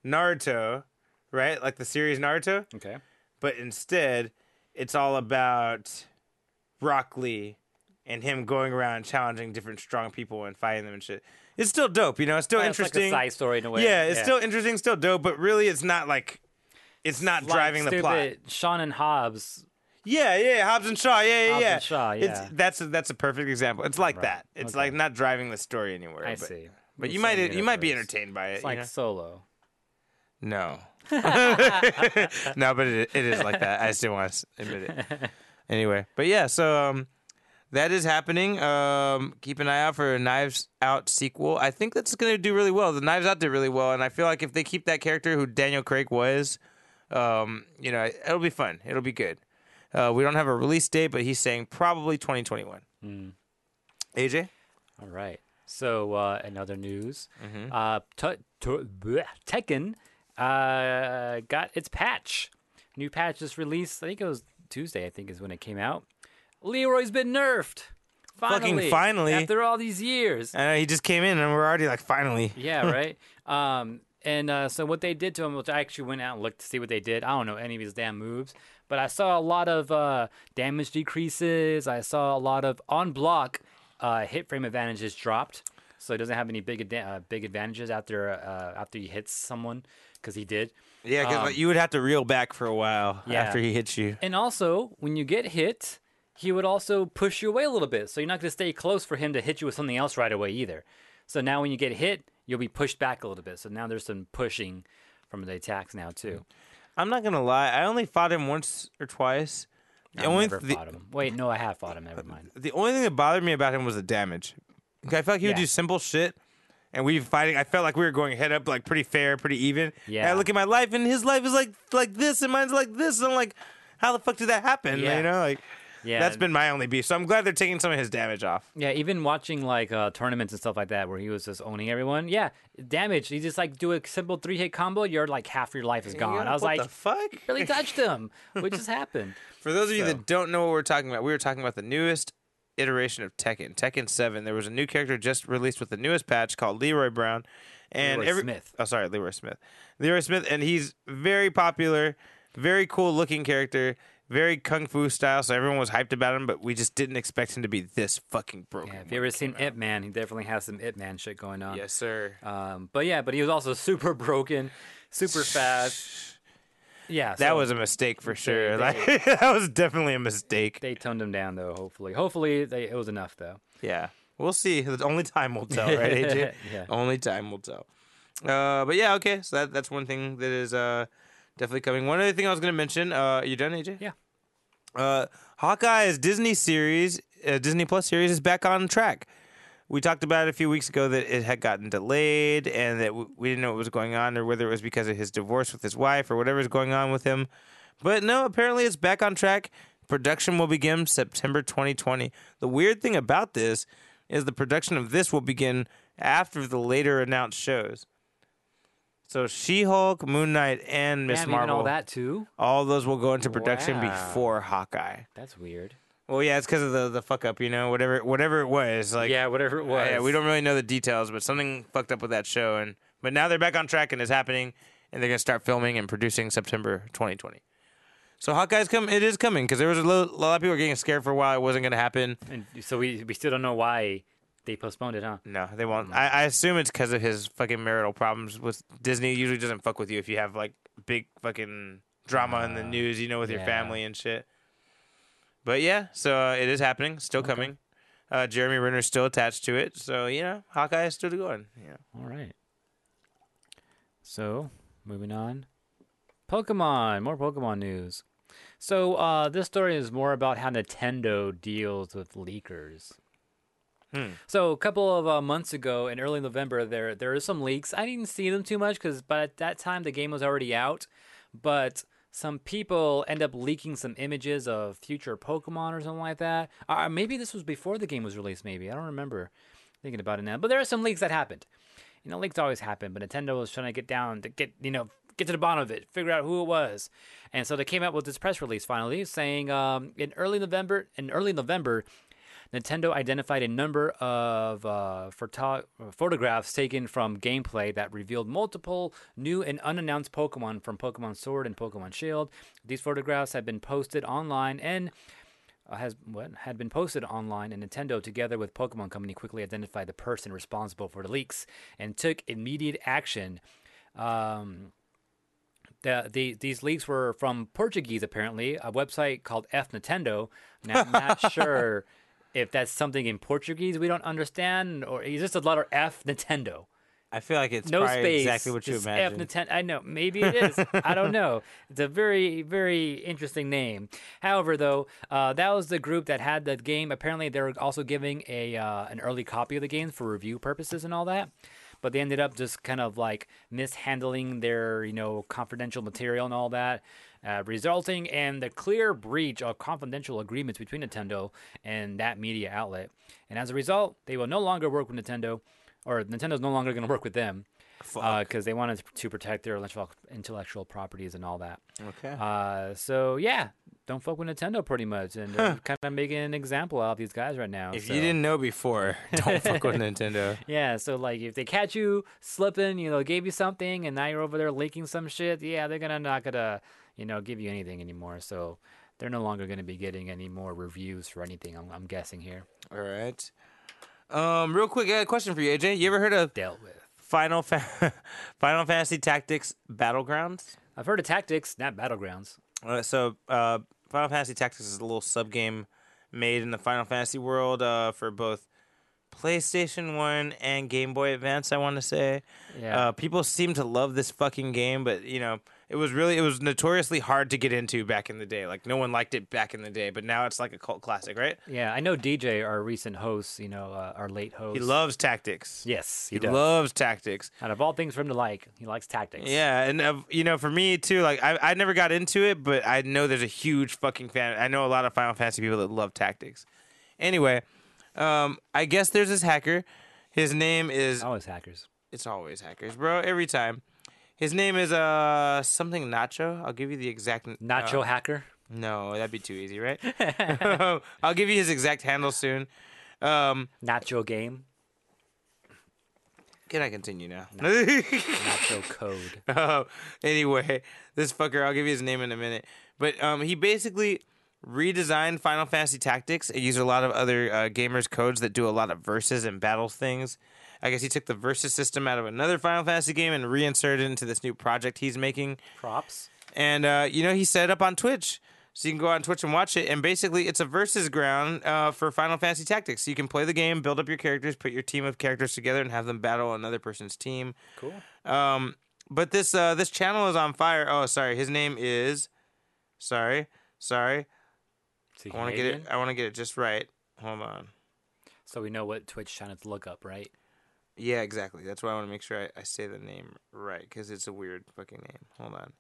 Naruto, right? Like the series Naruto, okay. but instead, it's all about Rock Lee and him going around challenging different strong people and fighting them and shit. It's still dope, you know. It's still interesting. It's like side story in a way. Yeah, it's still interesting, still dope, but really, it's not like it's not Like driving the plot. stupid Sean and Hobbs. Yeah, yeah, Hobbs and Shaw. Yeah, yeah, Hobbs yeah. and Shaw, It's, yeah. that's a, that's a perfect example. It's like Right, that. It's okay. like not driving the story anywhere. I but, see. But you might you might be entertained by it. It's you like know? Solo. No. no, but it, it is like that. I still want to admit it. Anyway, but yeah, so um, that is happening. Um, keep an eye out for a Knives Out sequel. I think that's going to do really well. The Knives Out did really well, and I feel like if they keep that character who Daniel Craig was, um, you know, it'll be fun. It'll be good. Uh, we don't have a release date, but he's saying probably 2021. AJ? All right. So, uh, in other news, Mm-hmm. uh, t- t- bleh, Tekken uh, got its patch. New patch just released. I think it was Tuesday. I think is when it came out. Leroy's been nerfed. Fucking Finally, finally. After all these years. And he just came in, and we're already like, finally. Yeah, right. um, and uh, so what they did to him, which I actually went out and looked to see what they did. I don't know any of his damn moves, but I saw a lot of uh, damage decreases. I saw a lot of on block uh, hit frame advantages dropped, so he doesn't have any big ad- uh, big advantages after uh, after he hits someone because he did. Yeah, because you would have to reel back for a while Um, Yeah. after he hits you. And also, when you get hit, he would also push you away a little bit. So you're not going to stay close for him to hit you with something else right away either. So now when you get hit, you'll be pushed back a little bit. So now there's some pushing from the attacks now too. I'm not gonna lie. I only fought him once or twice. The I've only never the, fought him. Wait, no, I have fought him. Never mind. the only thing that bothered me about him was the damage. I felt like he would Yeah. do simple shit, and we fighting. I felt like we were going head up, like pretty fair, pretty even. And I Yeah. look at my life, and his life is like like this, and mine's like this. And I'm like, how the fuck did that happen? Yeah. You know, like Yeah, that's been my only beef. So I'm glad they're taking some of his damage off. Yeah, even watching like uh, tournaments and stuff like that, where he was just owning everyone. Yeah, damage. You just like do a simple three hit combo, you're like half your life is gone. I was what like, the fuck? really touched him. What just happened? For those of you So- that don't know what we're talking about, we were talking about the newest iteration of Tekken, Tekken 7. There was a new character just released with the newest patch called Leroy Brown. And Leroy every, Smith. Oh, sorry, Leroy Smith. Leroy Smith, and he's very popular, very cool looking character, very kung fu style. So everyone was hyped about him, but we just didn't expect him to be this fucking broken. Yeah, if you ever seen out. Ip Man, he definitely has some Ip Man shit going on. Yes, sir. Um, but yeah, but he was also super broken, super fast. Yeah, that so was a mistake for sure. they- Like that was definitely a mistake. They toned him down though. Hopefully, hopefully they, it was enough though. Yeah, we'll see. Only time will tell, right, AJ? Yeah. Only time will tell. Uh, but yeah, okay. So that that's one thing that is uh definitely coming. One other thing I was gonna mention. Uh, you done, AJ? Yeah. Uh, Hawkeye's Disney series, uh, Disney Plus series, is back on track. We talked about it a few weeks ago that it had gotten delayed and that w- we didn't know what was going on or whether it was because of his divorce with his wife or whatever's going on with him. But no, apparently it's back on track. Production will begin September 2020. The weird thing about this is the production of this will begin after the later announced shows. So She-Hulk, Moon Knight, and Miss Damn, even Marvel, all that too. all those will go into production Wow. before Hawkeye. That's weird. Well, yeah, it's because of the the fuck up, you know, whatever whatever it was. Like, yeah, whatever it was. yeah, we don't really know the details, but something fucked up with that show, and but now they're back on track and it's happening, and they're gonna start filming and producing September 2020. So Hawkeye's come. It is coming because there was a, lo- a lot of people getting scared for a while. It wasn't gonna happen. And so we we still don't know why they postponed it, huh? No, they won't. I, I assume it's because of his fucking marital problems with Disney. Usually doesn't fuck with you if you have like big fucking drama in the news, you know, with your yeah. family and shit. But yeah, so uh, it is happening, still coming. Uh, Jeremy Renner's still attached to it, so you know, Hawkeye is still going. Yeah. All right. So, moving on. Pokemon, more Pokemon news. So, uh, this story is more about how Nintendo deals with leakers. Hmm. So, a couple of uh, months ago, in early November, there there some leaks. I didn't see them too much because by that time the game was already out. But some people end up leaking some images of future Pokemon or something like that. Uh, maybe this was before the game was released. Maybe I don't remember thinking about it now. But there are some leaks that happened. You know, leaks always happen, but Nintendo was trying to get down to get you know get to the bottom of it, figure out who it was, and so they came out with this press release finally saying um, in early November in early November. Nintendo identified a number of uh, photo- photographs taken from gameplay that revealed multiple new and unannounced Pokemon from Pokemon Sword and Pokemon Shield. These photographs have been posted online and uh, has what had been posted online, and Nintendo, together with Pokemon Company, quickly identified the person responsible for the leaks and took immediate action. Um, the, the these leaks were from Portuguese, apparently, a website called F Nintendo. Now, I'm not sure if that's something in Portuguese we don't understand, or is just a letter F Nintendo. I feel like it's No space. exactly what you imagine. F Nintendo. I know. Maybe it is. I don't know. It's a very, very interesting name. However, though, uh, that was the group that had the game. Apparently, they were also giving a uh, an early copy of the game for review purposes and all that. But they ended up just kind of like mishandling their, you know, confidential material and all that, uh, resulting in the clear breach of confidential agreements between Nintendo and that media outlet. And as a result, they will no longer work with Nintendo, or Nintendo's no longer going to work with them because they wanted to protect their intellectual properties and all that. Okay. Uh, so yeah, don't fuck with Nintendo pretty much, and they're kind of making an example out of these guys right now. if so- you didn't know before, don't fuck with Nintendo. yeah, so like if they catch you slipping, you know, gave you something, and now you're over there leaking some shit, yeah, they're gonna not gonna, you know, give you anything anymore. So they're no longer gonna be getting any more reviews for anything. I'm, I'm guessing here. All right. Um, real quick, I got a question for you, AJ. You ever heard of Dealt with. Final Fa- Final Fantasy Tactics Battlegrounds? I've heard of tactics, not battlegrounds. Uh, so, uh, Final Fantasy Tactics is a little sub game made in the Final Fantasy world uh, for both PlayStation One and Game Boy Advance. I want to say. Yeah. Uh, people seem to love this fucking game, but you know, it was really it was notoriously hard to get into back in the day. Like no one liked it back in the day, but now it's like a cult classic, right? Yeah, I know DJ, our recent host, you know, uh, our late host. He loves tactics. Yes, he, he does. loves tactics. Out of all things for him to like, he likes tactics. Yeah, and uh, you know, for me too, like I, I never got into it, but I know there's a huge fucking fan. I know a lot of Final Fantasy people that love tactics. Anyway, um, I guess there's this hacker. His name is. Always hackers. It's always hackers, bro. Every time. His name is uh something Nacho. I'll give you the exact. Nacho uh, hacker. no, that'd be too easy, right? I'll give you his exact handle soon. Um, Nacho game. can I continue now? Nacho code. Oh, anyway, this fucker, I'll give you his name in a minute. But um, he basically redesigned Final Fantasy Tactics. It used a lot of other uh, gamers' codes that do a lot of verses and battle things. I guess he took the versus system out of another Final Fantasy game and reinserted it into this new project he's making. Props. And uh, you know, he set it up on Twitch. So you can go on Twitch and watch it. And basically, it's a versus ground uh, for Final Fantasy Tactics. So you can play the game, build up your characters, put your team of characters together, and have them battle another person's team. Cool. Um, but this uh, this channel is on fire. Oh, sorry. His name is. Sorry, sorry. I want to get it. I want to get it just right. Hold on. So we know what Twitch channel to look up, right? Yeah, exactly. That's why I want to make sure I, I say the name right because it's a weird fucking name. Hold on.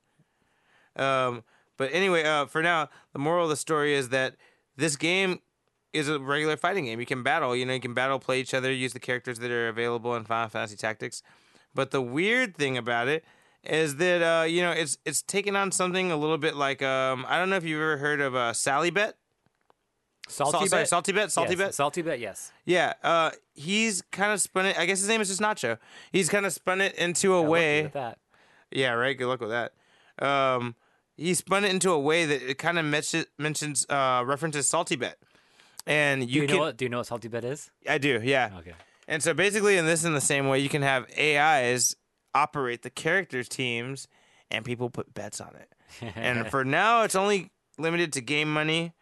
Um, but anyway, uh, for now, the moral of the story is that this game is a regular fighting game. You can battle. You know, you can battle, play each other, use the characters that are available in Final Fantasy Tactics. But the weird thing about it is that uh, you know it's it's taken on something a little bit like um, I don't know if you've ever heard of uh, Sally Bet. Salty Sal- sorry, bet. Salty Bet. Salty yes. Bet. Salty bet. Yes. Yeah, uh, he's kind of spun it. I guess his name is just Nacho. He's kind of spun it into a Got way. Yeah, right. Good luck with that. Um, he spun it into a way that it kind of mentions mentions uh, references Salty Bet, and Do you, you, can. know what? Do you know what salty bet is? I do. Yeah. Okay. And so basically, in this, in the same way, you can have AIs operate the characters' teams, and people put bets on it. and for now, it's only limited to game money.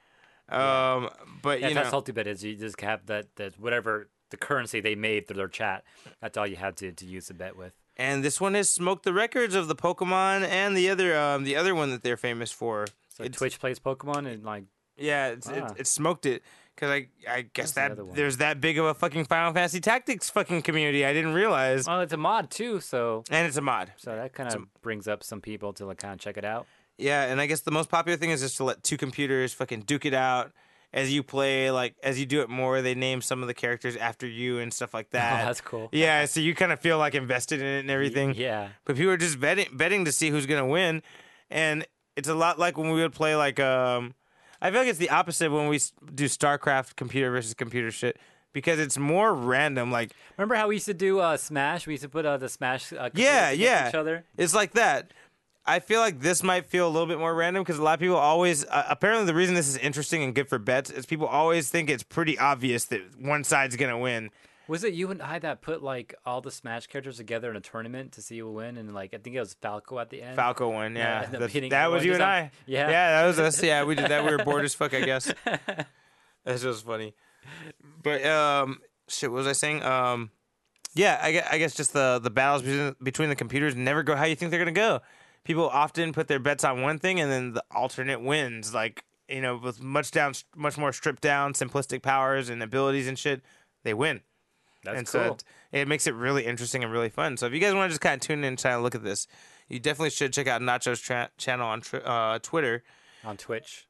Um, but That's you know, how salty bet is. You just have that that whatever the currency they made through their chat. That's all you have to, to use the bet with. and this one has smoked the records of the Pokemon and the other um, the other one that they're famous for. So It's- Twitch plays Pokemon and like Yeah, it's, Ah. it, it smoked it because I I guess What's the that one? there's that big of a fucking Final Fantasy Tactics fucking community. I didn't realize, well, it's a mod too. So and it's a mod. so that kind of brings up some people to like kind of check it out. Yeah, and I guess the most popular thing is just to let two computers fucking duke it out as you play. Like as you do it more, they name some of the characters after you and stuff like that. Oh, that's cool. Yeah, so you kind of feel like invested in it and everything. Yeah. But people are just betting betting to see who's gonna win, and it's a lot like when we would play like um. I feel like it's the opposite when we do StarCraft computer versus computer shit because it's more random. Like Remember how we used to do uh, Smash? We used to put uh, the Smash. Uh, yeah, yeah, Each other. It's like that. I feel like this might feel a little bit more random because a lot of people always. Uh, apparently, the reason this is interesting and good for bets is people always think it's pretty obvious that one side's gonna win. Was it you and I that put like all the Smash characters together in a tournament to see who win? And like I think it was Falco at the end. Falco won, yeah. up That- was you and I. Yeah. yeah, that was us. Yeah, we did that. We were bored as fuck, I guess. That's just funny. But um, shit, what was I saying? Um, yeah, I guess, I guess just the the battles between, between the computers never go how you think they're gonna go. People often put their bets on one thing and then the alternate wins. Like you know, with much down, much more stripped down, simplistic powers and abilities and shit, they win. That's and cool. so it, it makes it really interesting and really fun. So if you guys want to just kind of tune in and try to look at this, you definitely should check out Nacho's tra- channel on tr- uh, Twitter, on Twitch.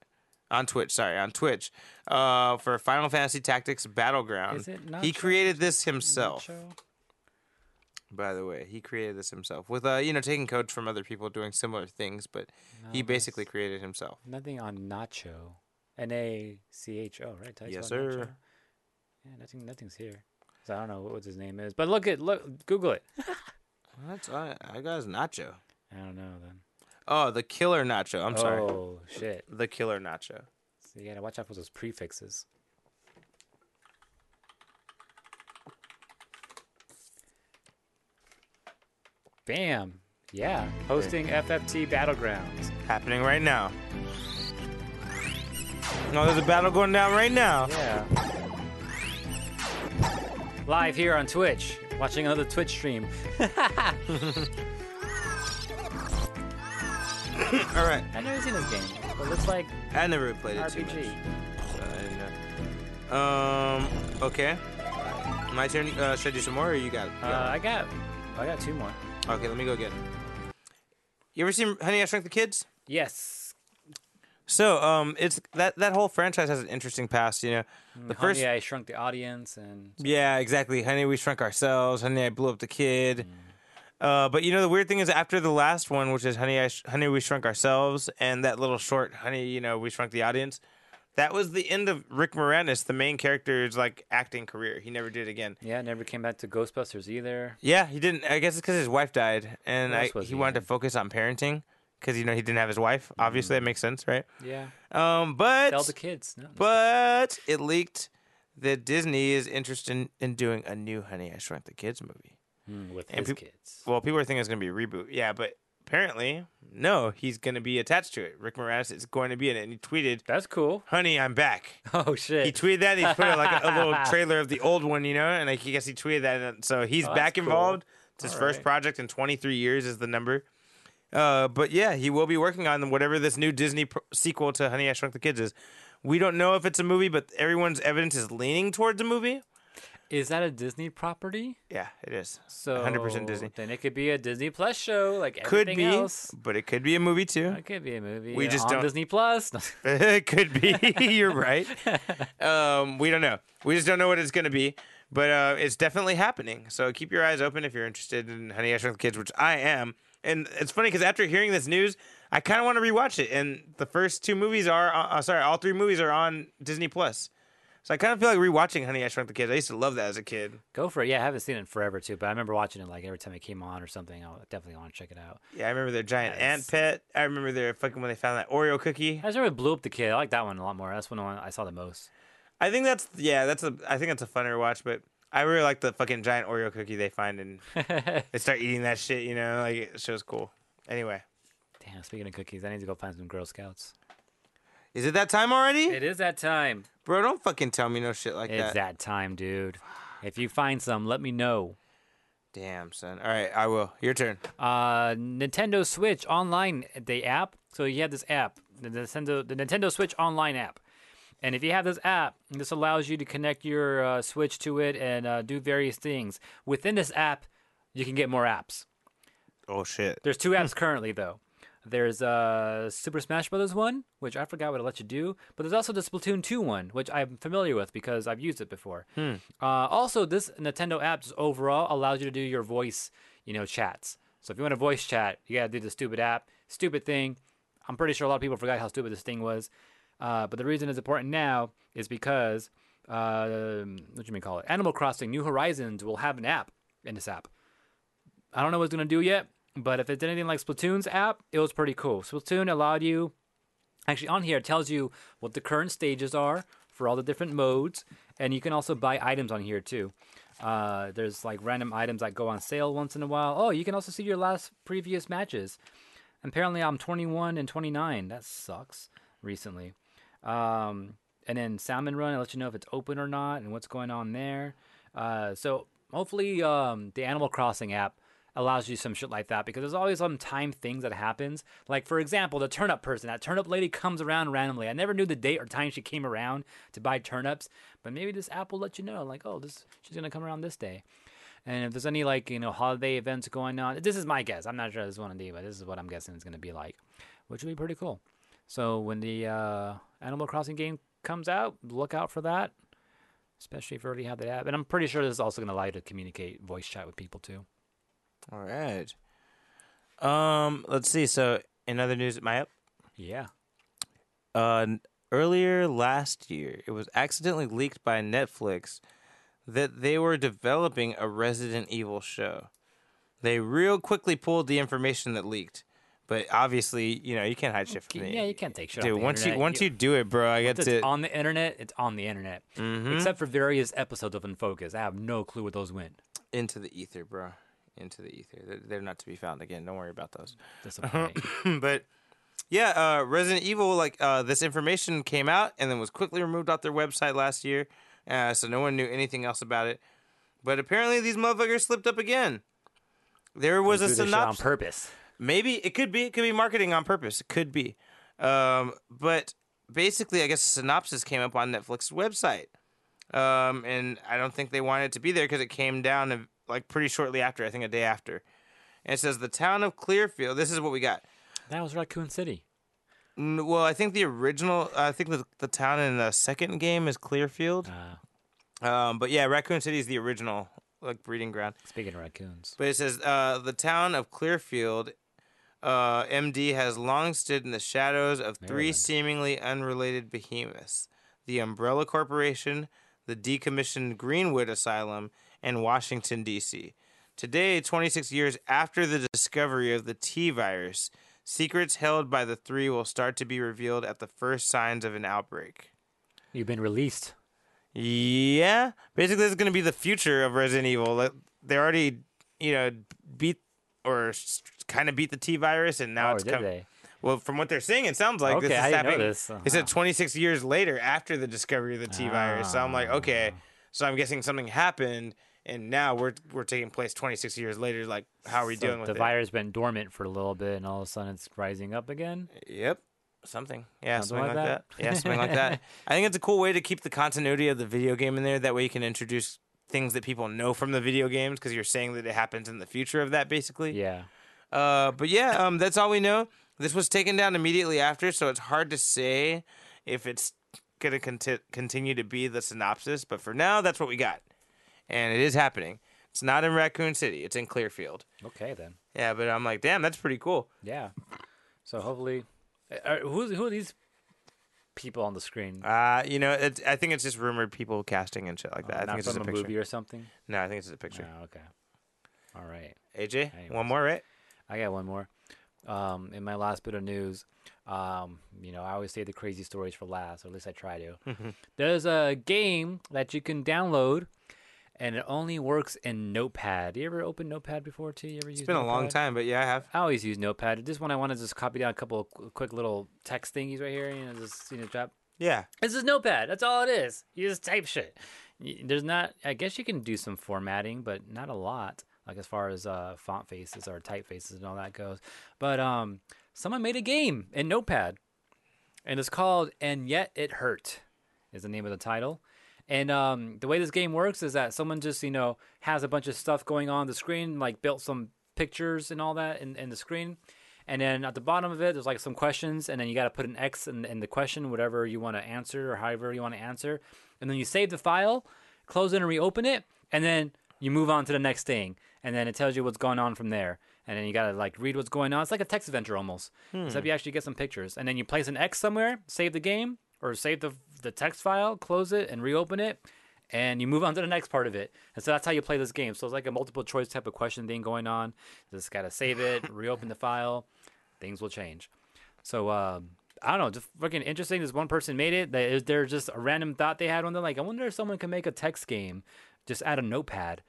on Twitch. Sorry, on Twitch uh, for Final Fantasy Tactics Battleground. Is it he created this himself. Nacho? By the way, he created this himself with uh, you know taking codes from other people doing similar things, but he basically created himself. Nothing on Nacho. N A C H O, right? Did I Yes, spell Nacho? sir. Yeah, nothing. Nothing's here. So I don't know what his name is, but look at look. Google it. That's I, I got his Nacho. I don't know then. Oh, the Killer Nacho. I'm sorry, Oh shit! the Killer Nacho. So you gotta watch out for those prefixes. Bam! Yeah, hosting FFT Battlegrounds. happening right now. Oh, there's a battle going down right now. Yeah. Live here on Twitch, watching another Twitch stream. All right, I've never seen this game. It looks like I never played it too much. RPG. So I didn't know. Um. Okay. My turn. Uh, should I do some more, or you got? it? Uh, I got, I got two more. Okay, let me go again. You ever seen Honey I Shrunk the Kids? Yes. So, um, it's that that whole franchise has an interesting past. You know, the Honey, first. I Shrunk the Audience, and Yeah, exactly. Honey, we shrunk ourselves. Honey, I blew up the kid. Uh, but you know the weird thing is after the last one, which is Honey, I Sh- Honey, we shrunk ourselves, and that little short Honey, you know, we shrunk the audience. That was the end of Rick Moranis, the main character's like acting career. He never did it again. yeah, never came back to Ghostbusters either. Yeah, he didn't. I guess it's because his wife died, and I, he he wanted to focus on parenting because you know he didn't have his wife. Obviously, that makes sense, right? Yeah, Um, but tell the kids. No, but it leaked that Disney is interested in, in doing a new Honey, I Shrunk the Kids movie. Mm, with and his peop- kids. Well, people are thinking it's going to be a reboot. Yeah, but apparently, no, he's going to be attached to it. Rick Moranis is going to be in it. And he tweeted, That's cool. Honey, I'm back. Oh shit. He tweeted that. He put like a, a little trailer of the old one, you know, and I guess he tweeted that. And so he's Oh, back cool. involved. It's his All first right. project in 23 years, is the number. Uh, but yeah, he will be working on whatever this new Disney pro- sequel to Honey, I Shrunk the Kids is. We don't know if it's a movie, but everyone's evidence is leaning towards a movie. Is that a Disney property? Yeah, it is. So 100% Disney. Then it could be a Disney Plus show, like Could be, else. but it could be a movie too. It could be a movie. We just on don't- Disney Plus. it could be. You're right. Um, we don't know. We just don't know what it's going to be. But uh, it's definitely happening. So keep your eyes open if you're interested in Honey I Shrunk the Kids, which I am. And it's funny because after hearing this news, I kind of want to rewatch it. And the first two movies are, uh, uh, sorry, all three movies are on Disney Plus. So I kind of feel like rewatching Honey I Shrunk the Kids. I used to love that as a kid. Go for it. Yeah, I haven't seen it in forever too, but I remember watching it like every time it came on or something. I definitely want to check it out. Yeah, I remember their giant ant pet. I remember their fucking when they found that Oreo cookie. I just remember Blew Up the Kid. I like that one a lot more. That's one I saw the most. I think that's yeah, that's a I think that's a funner watch, but I really like the fucking giant Oreo cookie they find and they start eating that shit, you know, like it shows cool. Anyway, Damn, speaking of cookies, I need to go find some Girl Scouts. Is it that time already? It is that time. Bro, don't fucking tell me no shit like that. It's that. that time, dude. If you find some, let me know. Damn, son. All right, I will. Your turn. Uh, Nintendo Switch Online, the app. So you have this app, the Nintendo, the Nintendo Switch Online app. And if you have this app, this allows you to connect your uh, Switch to it and uh, do various things. Within this app, you can get more apps. Oh shit. There's two apps currently though. There's a Super Smash Brothers one, which I forgot what it lets you do, but there's also the Splatoon 2 one, which I'm familiar with because I've used it before. Uh, also, this Nintendo app just overall allows you to do your voice, you know, chats. So if you want to voice chat, you gotta do the stupid app, stupid thing. I'm pretty sure a lot of people forgot how stupid this thing was. Uh, but the reason it's important now is because uh, what do you mean call it? Animal Crossing New Horizons will have an app in this app. I don't know what it's gonna do yet, but if it's anything like Splatoon's app, it was pretty cool. Splatoon allowed you actually on here it tells you what the current stages are for all the different modes, and you can also buy items on here too. Uh, there's like random items that go on sale once in a while. Oh, you can also see your last previous matches. Apparently, I'm 21 and 29. That sucks. Recently, um, and then Salmon Run, it lets you know if it's open or not and what's going on there. Uh, so hopefully, um, the Animal Crossing app allows you some shit like that because there's always some time things that happens. Like for example, the turnip person, that turnip lady comes around randomly. I never knew the date or time she came around to buy turnips, but maybe this app will let you know. Like, oh, this she's gonna come around this day. And if there's any like you know holiday events going on, this is my guess. I'm not sure this is one of but this is what I'm guessing it's gonna be like, which would be pretty cool. So when the uh, Animal Crossing game comes out, look out for that. Especially if you already have the app, and I'm pretty sure this is also going to allow you to communicate voice chat with people too. All right. Um, let's see. So, in other news, my up. Yeah. Uh, earlier last year, it was accidentally leaked by Netflix that they were developing a Resident Evil show. They real quickly pulled the information that leaked, but obviously, you know, you can't hide shit from me. Yeah, you can't take shit. Dude, once you once you do it, bro, I get to. on the internet, it's on the internet. Mm-hmm. Except for various episodes of Unfocus, I have no clue where those went. into the ether, bro. Into the ether. They're, not to be found again. Don't worry about those. Disappointing. but yeah, uh, Resident Evil, like uh, this information came out and then was quickly removed off their website last year, uh, so no one knew anything else about it. But apparently, these motherfuckers slipped up again. There was a shit on synopsis. purpose. Maybe it could be. It could be marketing on purpose. It could be. Um, but basically, I guess a synopsis came up on Netflix's website, um, and I don't think they wanted it to be there because it came down like pretty shortly after. I think a day after, and it says the town of Clearfield. This is what we got. That was Raccoon City. N- Well, I think the original. I think the the town in the second game is Clearfield. Uh, Um, but yeah, Raccoon City is the original like breeding ground. speaking of raccoons, But it says uh, the town of Clearfield, uh, MD has long stood in the shadows of three Maryland. seemingly unrelated behemoths: the Umbrella Corporation, the decommissioned Greenwood Asylum, and Washington D.C. Today, 26 years after the discovery of the T virus, secrets held by the three will start to be revealed at the first signs of an outbreak. you've been released. Yeah, basically, this is going to be the future of Resident Evil. They already, you know, beat or kind of beat the T virus, and now oh, it's coming. Well, from what they're saying, it sounds like this Okay, is I didn't know happening. this. They said uh-huh. 26 years later after the discovery of the T virus. So I'm like, ah. okay, so I'm guessing something happened, and now we're we're taking place 26 years later. Like, how are we So dealing with the it? virus been dormant for a little bit, and all of a sudden it's rising up again. Yep. Something. Yeah, Something something, like like that? that. Yeah, something like that. I think it's a cool way to keep the continuity of the video game in there. That way you can introduce things that people know from the video games because you're saying that it happens in the future of that, basically. Yeah. Uh, but yeah, um, that's all we know. This was taken down immediately after, so it's hard to say if it's gonna conti- continue to be the synopsis. But for now, that's what we got, and it is happening. It's not in Raccoon City. It's in Clearfield. Okay then. Yeah, but I'm like, damn, that's pretty cool. Yeah. So hopefully, uh, who's who are these people on the screen? Uh, you know, it's, I think it's just rumored people casting and shit like that. I Uh, Not think it's just a picture. movie or something. No, I think it's just a picture. Oh, okay. All right. AJ, Anyways. one more, right? I got one more. Um, in my last bit of news, um, you know, I always say the crazy stories for last, or at least I try to. Mm-hmm. There's a game that you can download, and it only works in Notepad. You ever open Notepad before, too? You ever use It's been a long time, but yeah, I have. I always use Notepad. This one I want to just copy down a couple of quick little text thingies right here. You know, just you know, drop. Yeah, This is Notepad. That's all it is. You just type shit. There's not. I guess you can do some formatting, but not a lot. Like as far as uh, font faces or typefaces and all that goes. But um, someone made a game in Notepad, and it's called "And Yet It Hurt," is the name of the title. And um, the way this game works is that someone just you know has a bunch of stuff going on the screen, like built some pictures and all that in, in the screen, and then at the bottom of it, there's like some questions, and then you got to put an X in, in the question, whatever you want to answer or however you want to answer, and then you save the file, close it and reopen it, and then you move on to the next thing, and then it tells you what's going on from there. And then you gotta like read what's going on. It's like a text adventure almost, except you actually get some pictures. And then you place an X somewhere, save the game, or save the the text file, close it, and reopen it, and you move on to the next part of it. And so that's how you play this game. So it's like a multiple choice type of question thing going on. Just gotta save it, reopen the file, things will change. So um, I don't know, just fucking interesting. This one person made it. They, they're just a random thought they had one. They're like, I wonder if someone can make a text game, just add a notepad,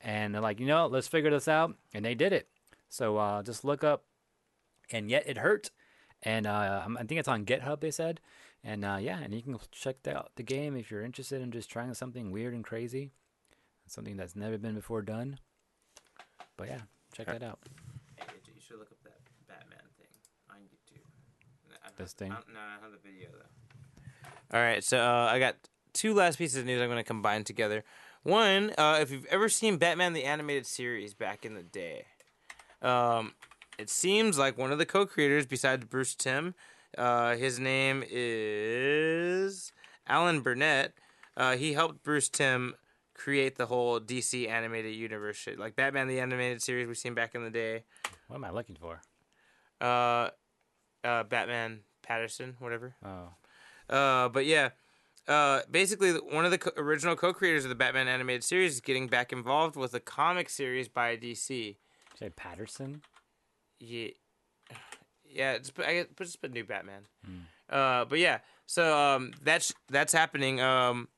and they're like, you know, let's figure this out, and they did it. So uh, just look up, and yet it hurt, and uh, I think it's on GitHub. They said, and uh, yeah, and you can check out the game if you're interested in just trying something weird and crazy, something that's never been before done. But yeah, check that out. You should look up that Batman thing on YouTube. This thing? No, I have the video though. All right, so uh, I got two last pieces of news I'm going to combine together. One, uh, if you've ever seen Batman the animated series back in the day, um, it seems like one of the co-creators, besides Bruce Timm, uh, his name is Alan Burnett. Uh, he helped Bruce Timm create the whole DC animated universe shit, like Batman the animated series we've seen back in the day. What am I looking for? Uh, uh, Batman Patterson, whatever. Oh, Uh, but yeah, uh, basically one of the co- original co-creators of the Batman animated series is getting back involved with a comic series by DC. say Patterson. Yeah, yeah. it's I guess, just put new Batman. Uh, but yeah, so um, that's that's happening. Um,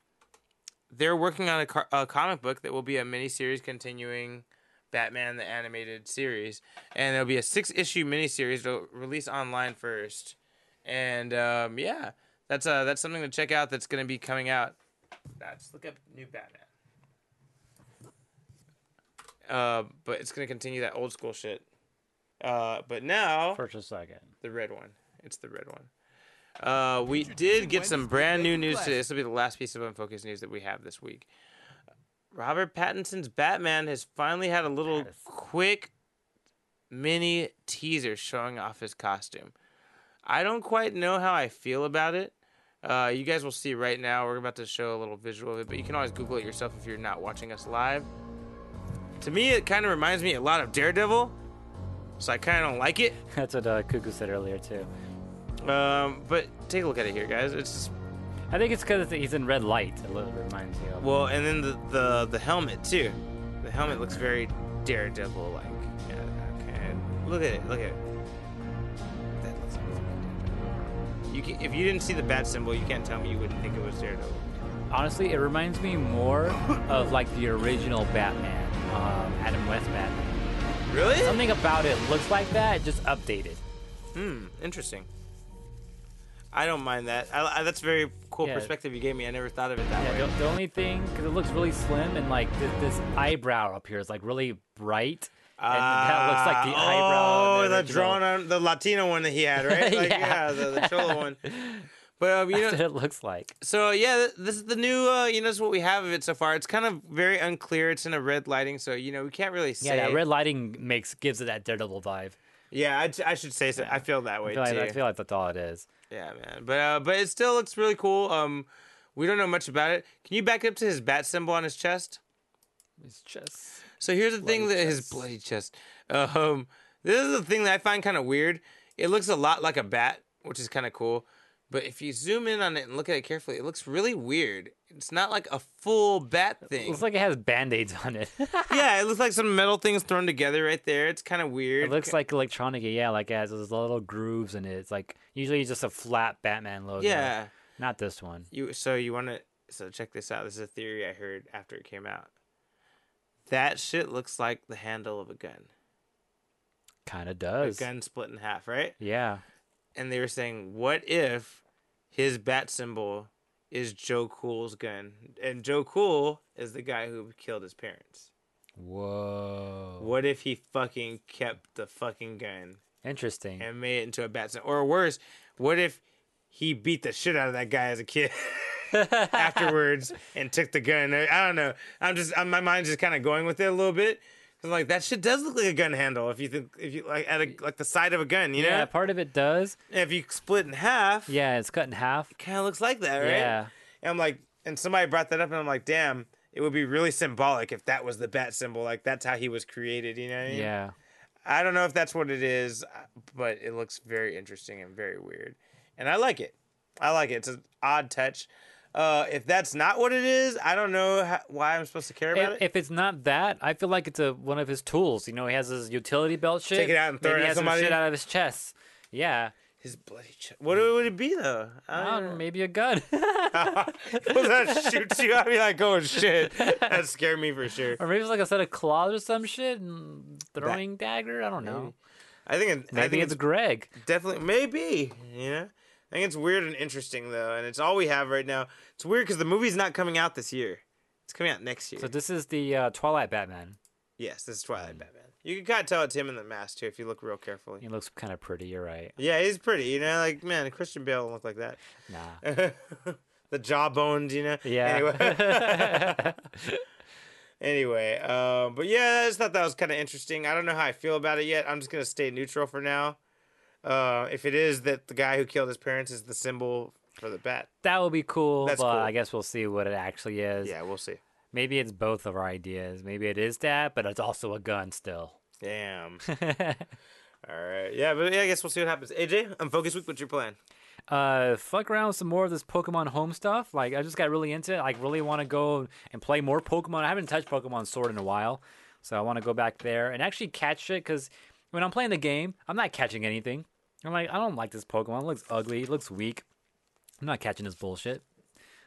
they're working on a, car- a comic book that will be a miniseries continuing Batman the animated series, and there'll be a six issue miniseries to release online first. And um, yeah, that's uh that's something to check out. That's going to be coming out. Just look up new Batman. Uh, but it's going to continue that old school shit. Uh, but now First a second. the red one. It's the red one. Uh, we did get some brand new news today. This will be the last piece of unfocused news that we have this week. Robert Pattinson's Batman has finally had a little quick mini teaser showing off his costume. I don't quite know how I feel about it. Uh, you guys will see right now. We're about to show a little visual of it, but you can always Google it yourself if you're not watching us live. To me, it kind of reminds me a lot of Daredevil, so I kind of don't like it. That's what uh, Cuckoo said earlier too. Um, but take a look at it here, guys. It's I think it's because he's in red light. A little bit reminds me of. well, and then the the, the helmet too. The helmet looks very Daredevil like. Yeah, okay. Look at it. Look at it. That looks like You can, if you didn't see the bat symbol, you can't tell me you wouldn't think it was Daredevil. Honestly, it reminds me more of like the original Batman, um, Adam West Batman. Really? Something about it looks like that, just updated. Hmm. Interesting. I don't mind that. I, I, that's a very cool Yeah. perspective you gave me. I never thought of it that Yeah, way. the, the only thing because it looks really slim and like this, this eyebrow up here is like really bright, and that looks like the Ah, eyebrow. Oh, the the drawn on the Latino one that he had, right? Like, yeah. Yeah. the, the Cholo one. But um, you know, what it looks like. So yeah, this is the new. Uh, you know, this is what we have of it so far. It's kind of very unclear. It's in a red lighting, so you know we can't really say. Yeah, that red lighting makes gives it that Daredevil vibe. Yeah, I, I should say so. I feel that way I feel, like, too. I feel like that's all it is. Yeah, man. But uh, but it still looks really cool. Um, we don't know much about it. Can you back up to his bat symbol on his chest? His chest. So here's the thing that Bloody his bloody chest. Um, this is the thing that I find kind of weird. It looks a lot like a bat, which is kind of cool. But if you zoom in on it and look at it carefully, it looks really weird. It's not like a full bat thing. It looks like it has band-aids on it. yeah, it looks like some metal things thrown together right there. It's kind of weird. it looks like electronic. Yeah, like it has those little grooves in it. It's like usually just a flat Batman logo. yeah. not this one. You so you want to so check this out. This is a theory I heard after it came out. That shit looks like the handle of a gun. Kind of does. A gun split in half, right? Yeah. And they were saying, what if his bat symbol is Joe Cool's gun, and Joe Cool is the guy who killed his parents? Whoa. What if he fucking kept the fucking gun Interesting. and made it into a bat symbol? Or worse, what if he beat the shit out of that guy as a kid? afterwards and took the gun. I don't know. I'm just I'm, my mind's just kind of going with it a little bit 'Cause, like that shit does look like a gun handle if you think if you like at a, like the side of a gun, you know. Yeah, part of it does. And if you split in half, Yeah, it's cut in half. kind of looks like that, right? Yeah. And I'm like, and somebody brought that up, and I'm like, damn, it would be really symbolic if that was the bat symbol. Like that's how he was created, you know? what I mean? Yeah. I don't know if that's what it is, uh, but it looks very interesting and very weird, and I like it. I like it. It's an odd touch. Uh, if that's not what it is, I don't know how, why I'm supposed to care about If, it. if it's not that, I feel like it's a one of his tools. You know, he has his utility belt shit. Take it out and throw Maybe it he at has some somebody? shit out of his chest. Yeah. His bloody. Ch- what would it be though? I don't know, maybe a gun. that shoots you. I'd be like, oh shit, that scared me for sure. or maybe it's like a set of claws or some shit and throwing dagger. I don't know. I think it, I think it's it's Greg. definitely maybe you know. I think it's weird and interesting though, and it's all we have right now. It's weird because the movie's not coming out this year. It's coming out next year. So this is the uh, Twilight Batman. yes, this is Twilight Batman. You can kind of tell it's him in the mask too if you look real carefully. He looks kind of pretty. You're right. Yeah, he's pretty. You know, like man, Christian Bale don't look like that. Nah. the jawbones, you know. Yeah. Anyway. anyway, um, but yeah, I just thought that was kind of interesting. I don't know how I feel about it yet. I'm just gonna stay neutral for now. Uh, if it is that the guy who killed his parents is the symbol for the bat, that would be cool. That's but cool. I guess we'll see what it actually is. yeah, we'll see. Maybe it's both of our ideas. Maybe it is that, but it's also a gun still. Damn. All right. Yeah, but yeah, I guess we'll see what happens. AJ, I'm focused week. What's your plan? uh fuck around with some more of this Pokemon home stuff. Like I just got really into it. Like really want to go and play more Pokemon. I haven't touched Pokemon Sword in a while, so I want to go back there and actually catch it. Because when I'm playing the game, I'm not catching anything. I'm like, I don't like this Pokemon. It looks ugly. It looks weak. I'm not catching this bullshit.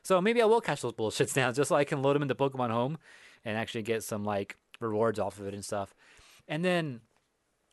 So maybe I will catch those bullshits now, just so I can load them into Pokemon Home and actually get some like rewards off of it and stuff. And then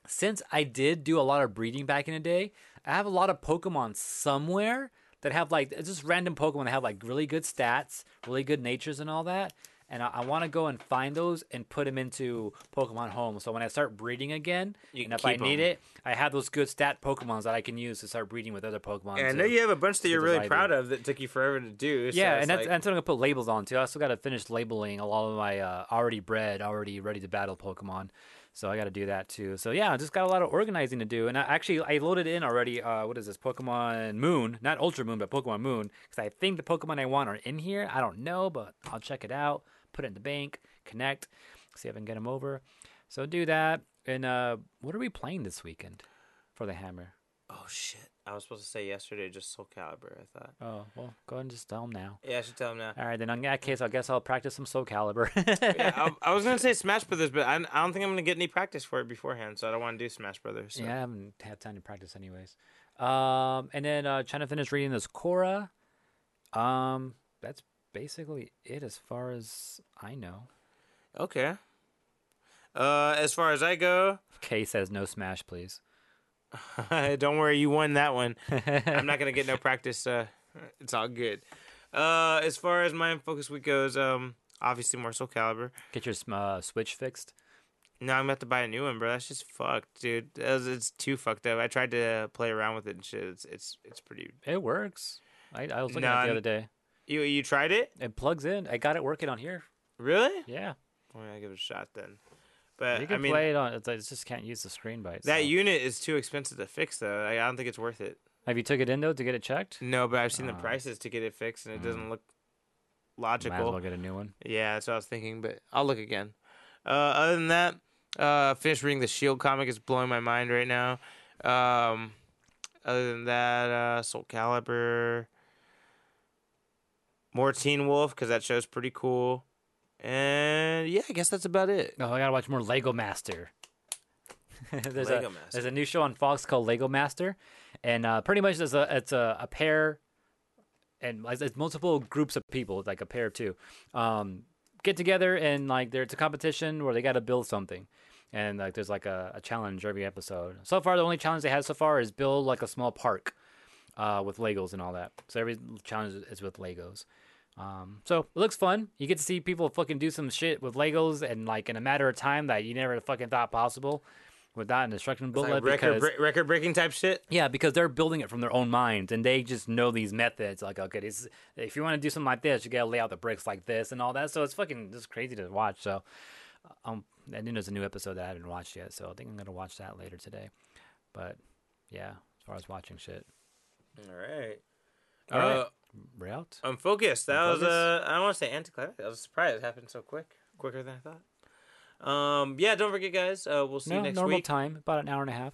since I did do a lot of breeding back in the day, I have a lot of Pokemon somewhere that have like just random Pokemon that have like really good stats, really good natures, and all that. And I, I want to go and find those and put them into Pokemon Home. So when I start breeding again, You and if I need it, I have those good stat Pokemons that I can use to start breeding with other Pokemon. And I know you have a bunch that you're really proud of that took you forever to do. so Yeah, and that's, like- that's what I'm gonna put labels on too. I still gotta finish labeling a lot of my uh, already bred, already ready to battle Pokemon. So I gotta do that too. So yeah, I just got a lot of organizing to do. And I, actually, I loaded in already. Uh, what is this? Pokemon Moon, not Ultra Moon, but Pokemon Moon. Because I think the Pokemon I want are in here. I don't know, but I'll check it out. Put it in the bank, connect, see if I can get them over. So do that. And uh, what are we playing this weekend for the Hammer? oh shit! I was supposed to say yesterday just Soul Calibur. I thought. Oh well, go ahead and just tell them now. Yeah, I should tell him now. All right, then in that case, I guess I'll practice some Soul Calibur. yeah, I, I was gonna say Smash Brothers, but I, I don't think I'm gonna get any practice for it beforehand, so I don't want to do Smash Brothers. So. Yeah, I haven't had time to practice anyways. Um, and then uh, trying to finish reading this Korra. Um, that's basically it as far as I know. Okay. Uh, as far as I go, Kay says no Smash, please. don't worry, you won that one. I'm not gonna get no practice. Uh, it's all good. Uh, as far as my focus week goes, um, obviously more Soul Calibur. Get your uh, Switch fixed. No, I'm about to buy a new one, bro. That's just fucked, dude. Was- it's too fucked up. I tried to play around with it and shit. It's it's it's pretty. It works. I, I was looking Nah, at it the other day. You you tried it? It plugs in. I got it working on here. Really? Yeah, Well, I give it a shot then. But you can I mean, play it on. It's, it just can't use the screen by that unit is too expensive to fix, though. I, I don't think it's worth it. Have you took it in though to get it checked? No, but I've seen the Oh. prices to get it fixed, and it doesn't look Might as logical. well get a new one. Yeah, that's what I was thinking, but I'll look again. Uh, other than that, uh, finished reading the Shield comic. It's blowing my mind right now. Um, other than that, uh, Soul Calibur, more Teen Wolf because that show's pretty cool. And yeah, I guess that's about it. Oh, I gotta watch more Lego Master. there's Lego a Master. there's a new show on Fox called Lego Master, and uh, pretty much there's a it's a, a pair, and like, it's multiple groups of people, like a pair of two, um, get together and like there's a competition where they got to build something, and like there's like a, a challenge every episode. So far, the only challenge they had so far is build like a small park, uh, with Legos and all that. So every challenge is with Legos. Um, so it looks fun. You get to see people fucking do some shit with Legos and like in a matter of time that you never fucking thought possible without an instruction booklet. like record because, bre- record breaking type shit. yeah, because they're building it from their own minds and they just know these methods. Like, okay, this, if you want to do something like this, you gotta lay out the bricks like this and all that. So it's fucking just crazy to watch. So Um, I think there's a new episode that I haven't watched yet, so I think I'm gonna watch that later today. But yeah, as far as watching shit, All right. All right. Uh, we're out. I'm focused. That was Unfocused? uh, I don't want to say anticlimactic. I was surprised it happened so quick, quicker than I thought. Um, yeah, don't forget, guys. Uh, we'll see no, you next normal week. time, about an hour and a half.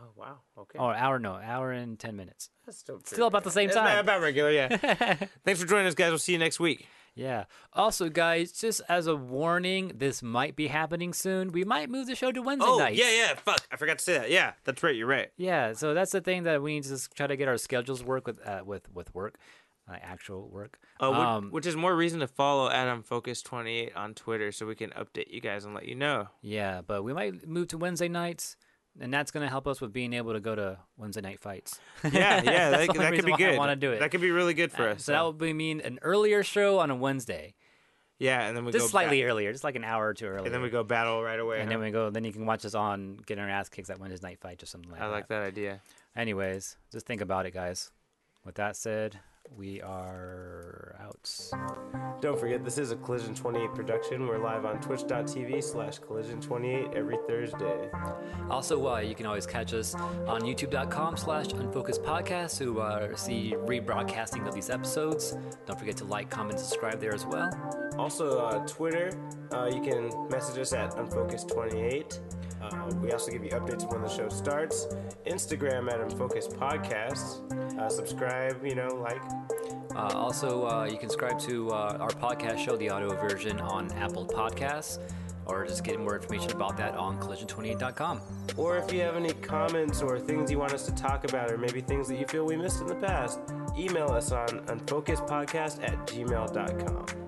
Oh wow. Okay. Oh, an hour no, hour and ten minutes. That's still, Still about the same It's time. About regular, yeah. Thanks for joining us, guys. We'll see you next week. Yeah. Also, guys, just as a warning, this might be happening soon. We might move the show to Wednesday Oh nights. yeah, yeah. Fuck, I forgot to say that. Yeah, that's right. You're right. Yeah, so that's the thing that we need to just try to get our schedules work with uh, with with work, uh, actual work. Uh, which, um, which is more reason to follow at unfocused28 on Twitter so we can update you guys and let you know. yeah, but we might move to Wednesday nights, and that's gonna help us with being able to go to Wednesday night fights. Yeah, yeah, that, that could be good. I wanna do it. That could be really good for uh, us. so that would be mean an earlier show on a Wednesday, yeah, and then we go. just slightly bat- earlier, just like an hour or two earlier. and then we go battle right away. and huh? then we go. Then you can watch us on getting our ass kicks at Wednesday night fights or something like I that. I like that idea. Anyways, just think about it, guys. With that said, we are out. Don't forget, this is a Collision 28 production. We're live on twitch.tv slash collision 28 every Thursday. Also, uh, you can always catch us on youtube.com slash unfocused podcast to uh, see rebroadcasting of these episodes. Don't forget to like, comment, subscribe there as well. Also, uh, Twitter, uh, you can message us at unfocused28. Uh, we also give you updates when the show starts. Instagram at unfocused podcasts. Uh, subscribe, you know, like. Uh, also, uh, you can subscribe to uh, our podcast show, the audio version, on Apple Podcasts, or just get more information about that on collision28.com. Or if you have any comments or things you want us to talk about, or maybe things that you feel we missed in the past, email us on unfocusedpodcast at gmail.com.